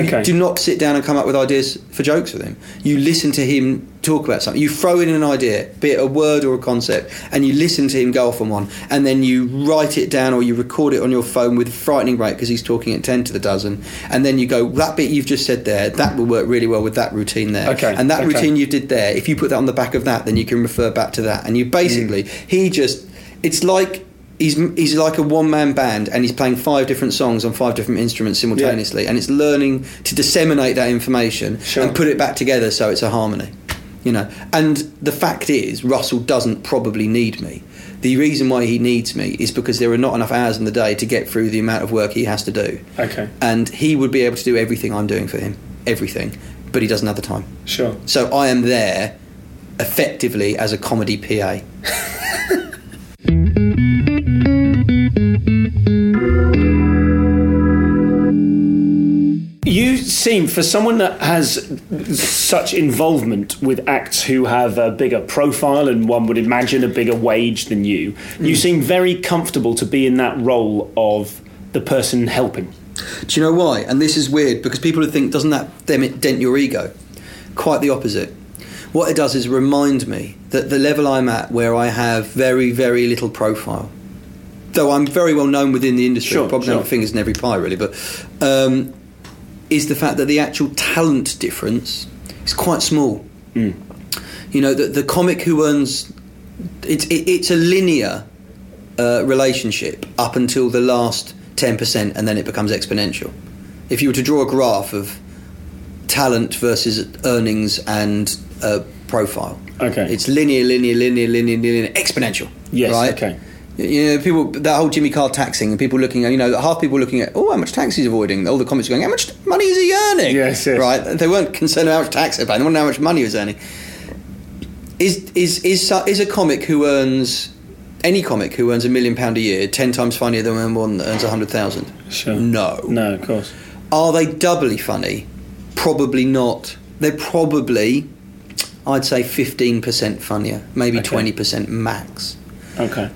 You Okay. do not sit down and come up with ideas for jokes with him. You listen to him talk about something. You throw in an idea, be it a word or a concept, and you listen to him go off on one, and then you write it down or you record it on your phone with frightening rate because he's talking at 10 to the dozen. And then you go, that bit you've just said there, that will work really well with that routine there. Okay, And that okay. routine you did there, if you put that on the back of that, then you can refer back to that. And you basically, Mm. he just, it's like. He's, he's like a one man band and he's playing five different songs on five different instruments simultaneously and it's learning to disseminate that information Sure. and put it back together so it's a harmony. You know, and the fact is, Russell doesn't probably need me. The reason why he needs me is because there are not enough hours in the day to get through the amount of work he has to do. Okay. And he would be able to do everything I'm doing for him, everything, but he doesn't have the time. Sure. So I am there effectively as a comedy PA. Seem, for someone that has such involvement with acts who have a bigger profile and one would imagine a bigger wage than you, you seem very comfortable to be in that role of the person helping. Do you know why? And this is weird because people would think, doesn't that dent your ego? Quite the opposite. What it does is remind me that the level I'm at, where I have very, very little profile, though I'm very well known within the industry, Sure, probably sure. fingers in every pie, really, but um, is the fact that the actual talent difference is quite small. Hmm. You know, the, the comic who earns it's it, it's a linear uh, relationship up until the last ten percent, and then it becomes exponential. If you were to draw a graph of talent versus earnings and uh, profile, Okay. it's linear, linear, linear, linear, linear, exponential. Yes, right? okay. You know, people that whole Jimmy Carr taxing and people looking at you know half people looking at oh how much tax he's avoiding. All the comments are going how much money is he earning? Yes, yes. Right. They weren't concerned about how much tax they're paying. They wanted know how much money he was earning. Is is is is a comic who earns any comic who earns a million pound a year ten times funnier than one that earns a hundred thousand? Sure. No. No, of course. Are they doubly funny? Probably not. They're probably, I'd say, fifteen percent funnier, maybe Okay. twenty percent max. Okay.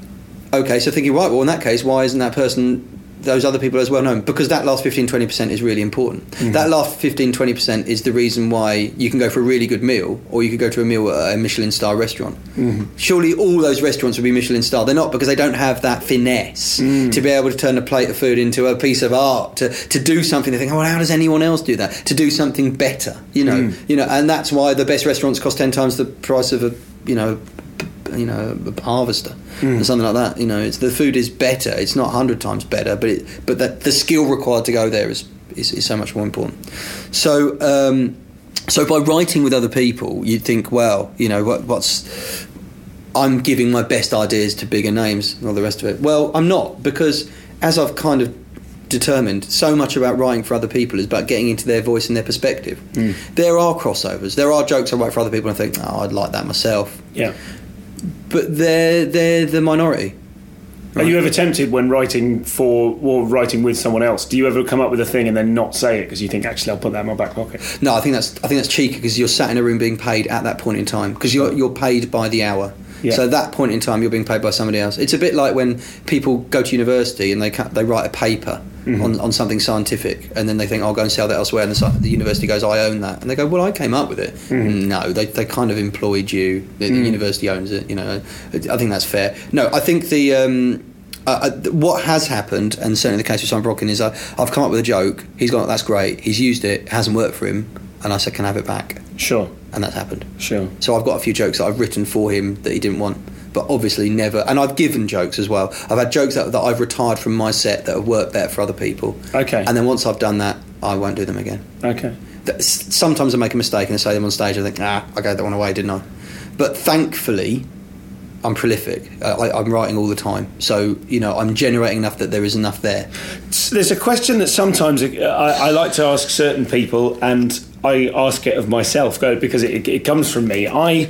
Okay, so thinking, right, well, in that case, why isn't that person, those other people as well known? Because that last 15 20% is really important. Mm. That last 15 20% is the reason why you can go for a really good meal or you could go to a meal at a Michelin star restaurant. Mm-hmm. Surely all those restaurants would be Michelin star. They're not because they don't have that finesse mm. to be able to turn a plate of food into a piece of art, to, to do something. They think, oh, well, how does anyone else do that? To do something better, you know, mm. you know, and that's why the best restaurants cost 10 times the price of a, you know, you know a harvester or something like that. You know, it's the food is better. It's not hundred times better, but it, but that the skill required to go there is is, is so much more important. So. Um, so by writing with other people, you'd think, well, you know, what, what's I'm giving my best ideas to bigger names and all the rest of it. Well, I'm not because as I've kind of determined, so much about writing for other people is about getting into their voice and their perspective. There are crossovers. There are jokes I write for other people and I think, oh, I'd like that myself Yeah. But they're they're the minority. Are you ever tempted when writing for or writing with someone else? Do you ever come up with a thing and then not say it because you think actually I'll put that in my back pocket? No, I think that's I think that's cheeky because you're sat in a room being paid at that point in time because you're you're paid by the hour. Yeah. So at that point in time, you're being paid by somebody else. It's a bit like when people go to university and they ca- they write a paper on, on something scientific, and then they think, "I'll go and sell that elsewhere." And the, the university goes, "I own that," and they go, "Well, I came up with it." No, they, they kind of employed you. The, the university owns it. You know, I think that's fair. No, I think the. Um, uh, uh, what has happened, and certainly the case with Simon Brodkin, is I, I've come up with a joke. He's gone, that's great. He's used it. It hasn't worked for him, and I said, can I have it back? Sure, And that's happened. sure. So I've got a few jokes that I've written for him that he didn't want, but obviously never. And I've given jokes as well. I've had jokes that, that I've retired from my set that have worked better for other people. Okay. And then once I've done that, I won't do them again. Okay. That- Sometimes I make a mistake and I say them on stage. And I think, ah, I gave that one away, didn't I? But thankfully, I'm prolific. I, I'm writing all the time, so you know I'm generating enough that there is enough there. There's a question that sometimes uh, I, I like to ask certain people, and I ask it of myself because it, it comes from me. I,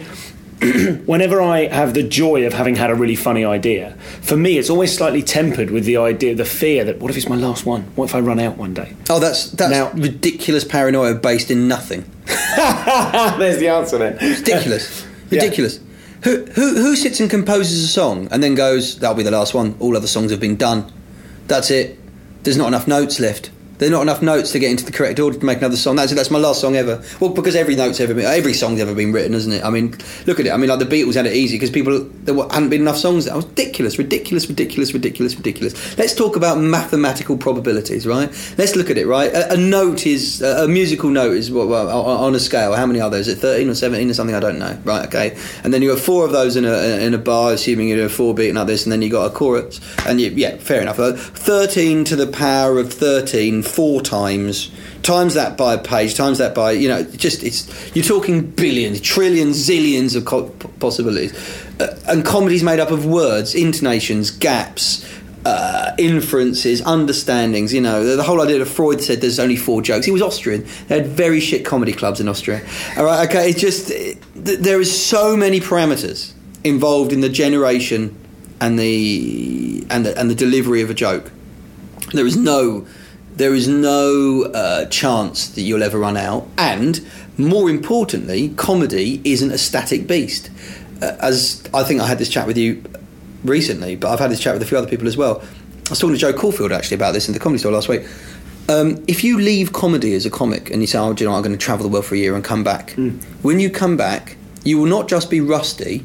whenever I have the joy of having had a really funny idea, for me it's always slightly tempered with the idea, the fear that what if it's my last one? What if I run out one day? Oh, that's that's Now- ridiculous paranoia based in nothing. There's the answer then. Ridiculous, Yeah. Who, who who sits and composes a song and then goes, "That'll be the last one. All other songs have been done. That's it. There's not enough notes left. There's not enough notes to get into the correct order to make another song. That's. That's my last song ever. Well, because every note's ever been, every song's ever been written, isn't it? I mean, look at it. I mean, like the Beatles had it easy because people there hadn't been enough songs. That was ridiculous, ridiculous, ridiculous, ridiculous, ridiculous. Let's talk about mathematical probabilities, right? Let's look at it, right? A, a note is a, a musical note is what well, on a scale. How many are there? Is it thirteen or seventeen or something? I don't know. Right? Okay. And then you have four of those in a in a bar, assuming you do a four beat like this, and then you got a chorus. And you, yeah, fair enough. Thirteen to the power of thirteen four times, times that by a page, times that by you know, just it's you're talking billions, trillions, zillions of co- possibilities, uh, and comedy's made up of words, intonations, gaps. Uh, inferences, understandings. You know, the, the whole idea that Freud said there's only four jokes. He was Austrian. They had very shit comedy clubs in Austria. All right, okay. It's just it, there is so many parameters involved in the generation and the and the, and the delivery of a joke. There is no there is no uh, chance that you'll ever run out. And more importantly, comedy isn't a static beast. Uh, as I think I had this chat with you recently, but I've had this chat with a few other people as well. I was talking to Jo Caulfield actually about this in the comedy store last week. Um, if you leave comedy as a comic and you say, "Oh, do you know, I'm going to travel the world for a year and come back," when you come back, you will not just be rusty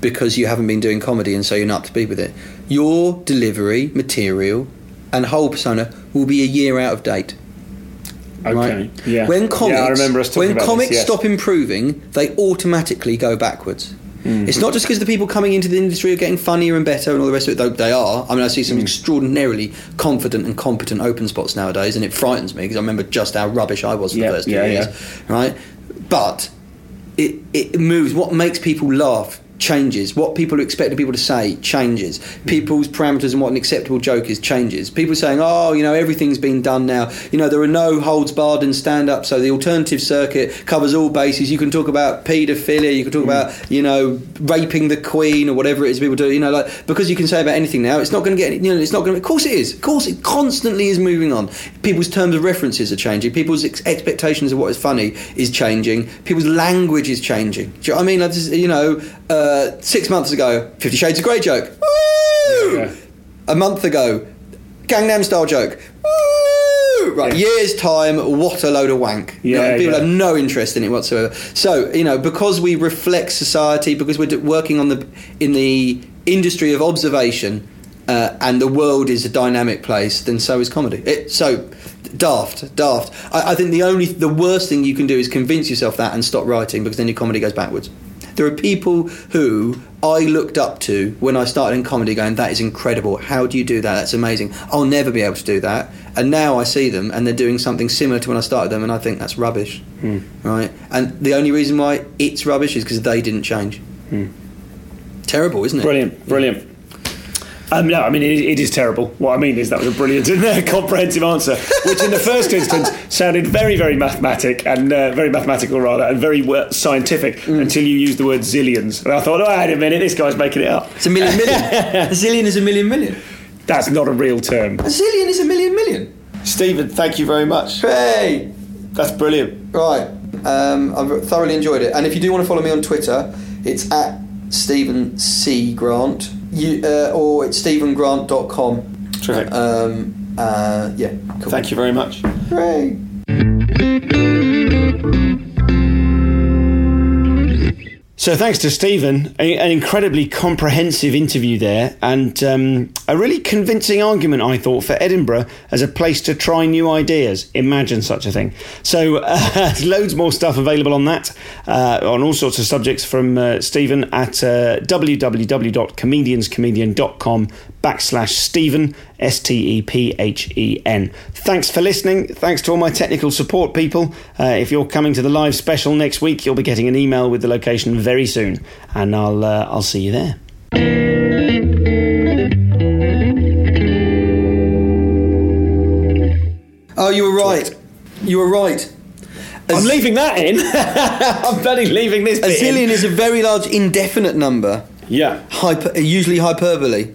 because you haven't been doing comedy and so you're not up to speed with it. Your delivery, material, and whole persona will be a year out of date. Okay. Yeah. When comics, Yeah, I remember us talking when comics this, yes. stop improving, they automatically go backwards. Mm. It's not just because the people coming into the industry are getting funnier and better and all the rest of it, though they are. I mean, I see Mm. some extraordinarily confident and competent open spots nowadays, and it frightens me because I remember just how rubbish I was for Yeah, the first two yeah, years. Right? But it, it moves. What makes people laugh changes. What people are expecting people to say changes. People's parameters and what an acceptable joke is changes. People saying, oh, you know, everything's been done now. You know, there are no holds barred in stand up, so the alternative circuit covers all bases. You can talk about paedophilia, you can talk mm. about, you know, raping the queen or whatever it is people do. You know, like, because you can say about anything now, it's not going to get, you know, it's not going to, of course it is. Of course it constantly is moving on. People's terms of references are changing. People's ex- expectations of what is funny is changing. People's language is changing. Do you know what I mean? Like, you know, uh, six months ago, Fifty Shades of Grey joke. Woo! Yeah. A month ago, Gangnam Style joke. Woo! Right, Yeah. years time, what a load of wank. Yeah, people yeah. have no interest in it whatsoever. So, you know, because we reflect society, because we're working on the in the industry of observation, uh, and the world is a dynamic place, then so is comedy. It, so, daft, daft. I, I think the only, the worst thing you can do is convince yourself that and stop writing, because then your comedy goes backwards. There are people who I looked up to when I started in comedy going, that is incredible. How do you do that? That's amazing. I'll never be able to do that. And now I see them and they're doing something similar to when I started them and I think that's rubbish. Hmm. Right? And the only reason why it's rubbish is because they didn't change. Hmm. Terrible, isn't it? Brilliant, brilliant. Um, no, I mean it, it is terrible. What I mean is that was a brilliant and uh, comprehensive answer, which in the first instance sounded very, very mathematic and uh, very mathematical rather, and very uh, scientific Mm. until you used the word zillions, and I thought, oh, wait a minute, this guy's making it up. It's a million million. a zillion is a million million. That's not a real term. A zillion is a million million. Stephen, thank you very much. Hey! That's brilliant. Right. Um, I've thoroughly enjoyed it. And if you do want to follow me on Twitter, it's at Stephen C. Grant. You, uh, or it's stephengrant.com. Terrific. Um, uh, yeah, cool. Thank you very much. Hooray. So thanks to Stephen, an incredibly comprehensive interview there, and um, a really convincing argument, I thought, for Edinburgh as a place to try new ideas. Imagine such a thing. So uh, loads more stuff available on that, uh, on all sorts of subjects from uh, Stephen at uh, www.comedianscomedian.com backslash Stephen, S T E P H E N. Thanks for listening. Thanks to all my technical support people. Uh, if you're coming to the live special next week, you'll be getting an email with the location very soon, and I'll uh, I'll see you there. Oh, you were right. You were right. I'm leaving that in. I'm bloody leaving this. A bit in. zillion is a very large indefinite number, Yeah. hyper, usually hyperbole.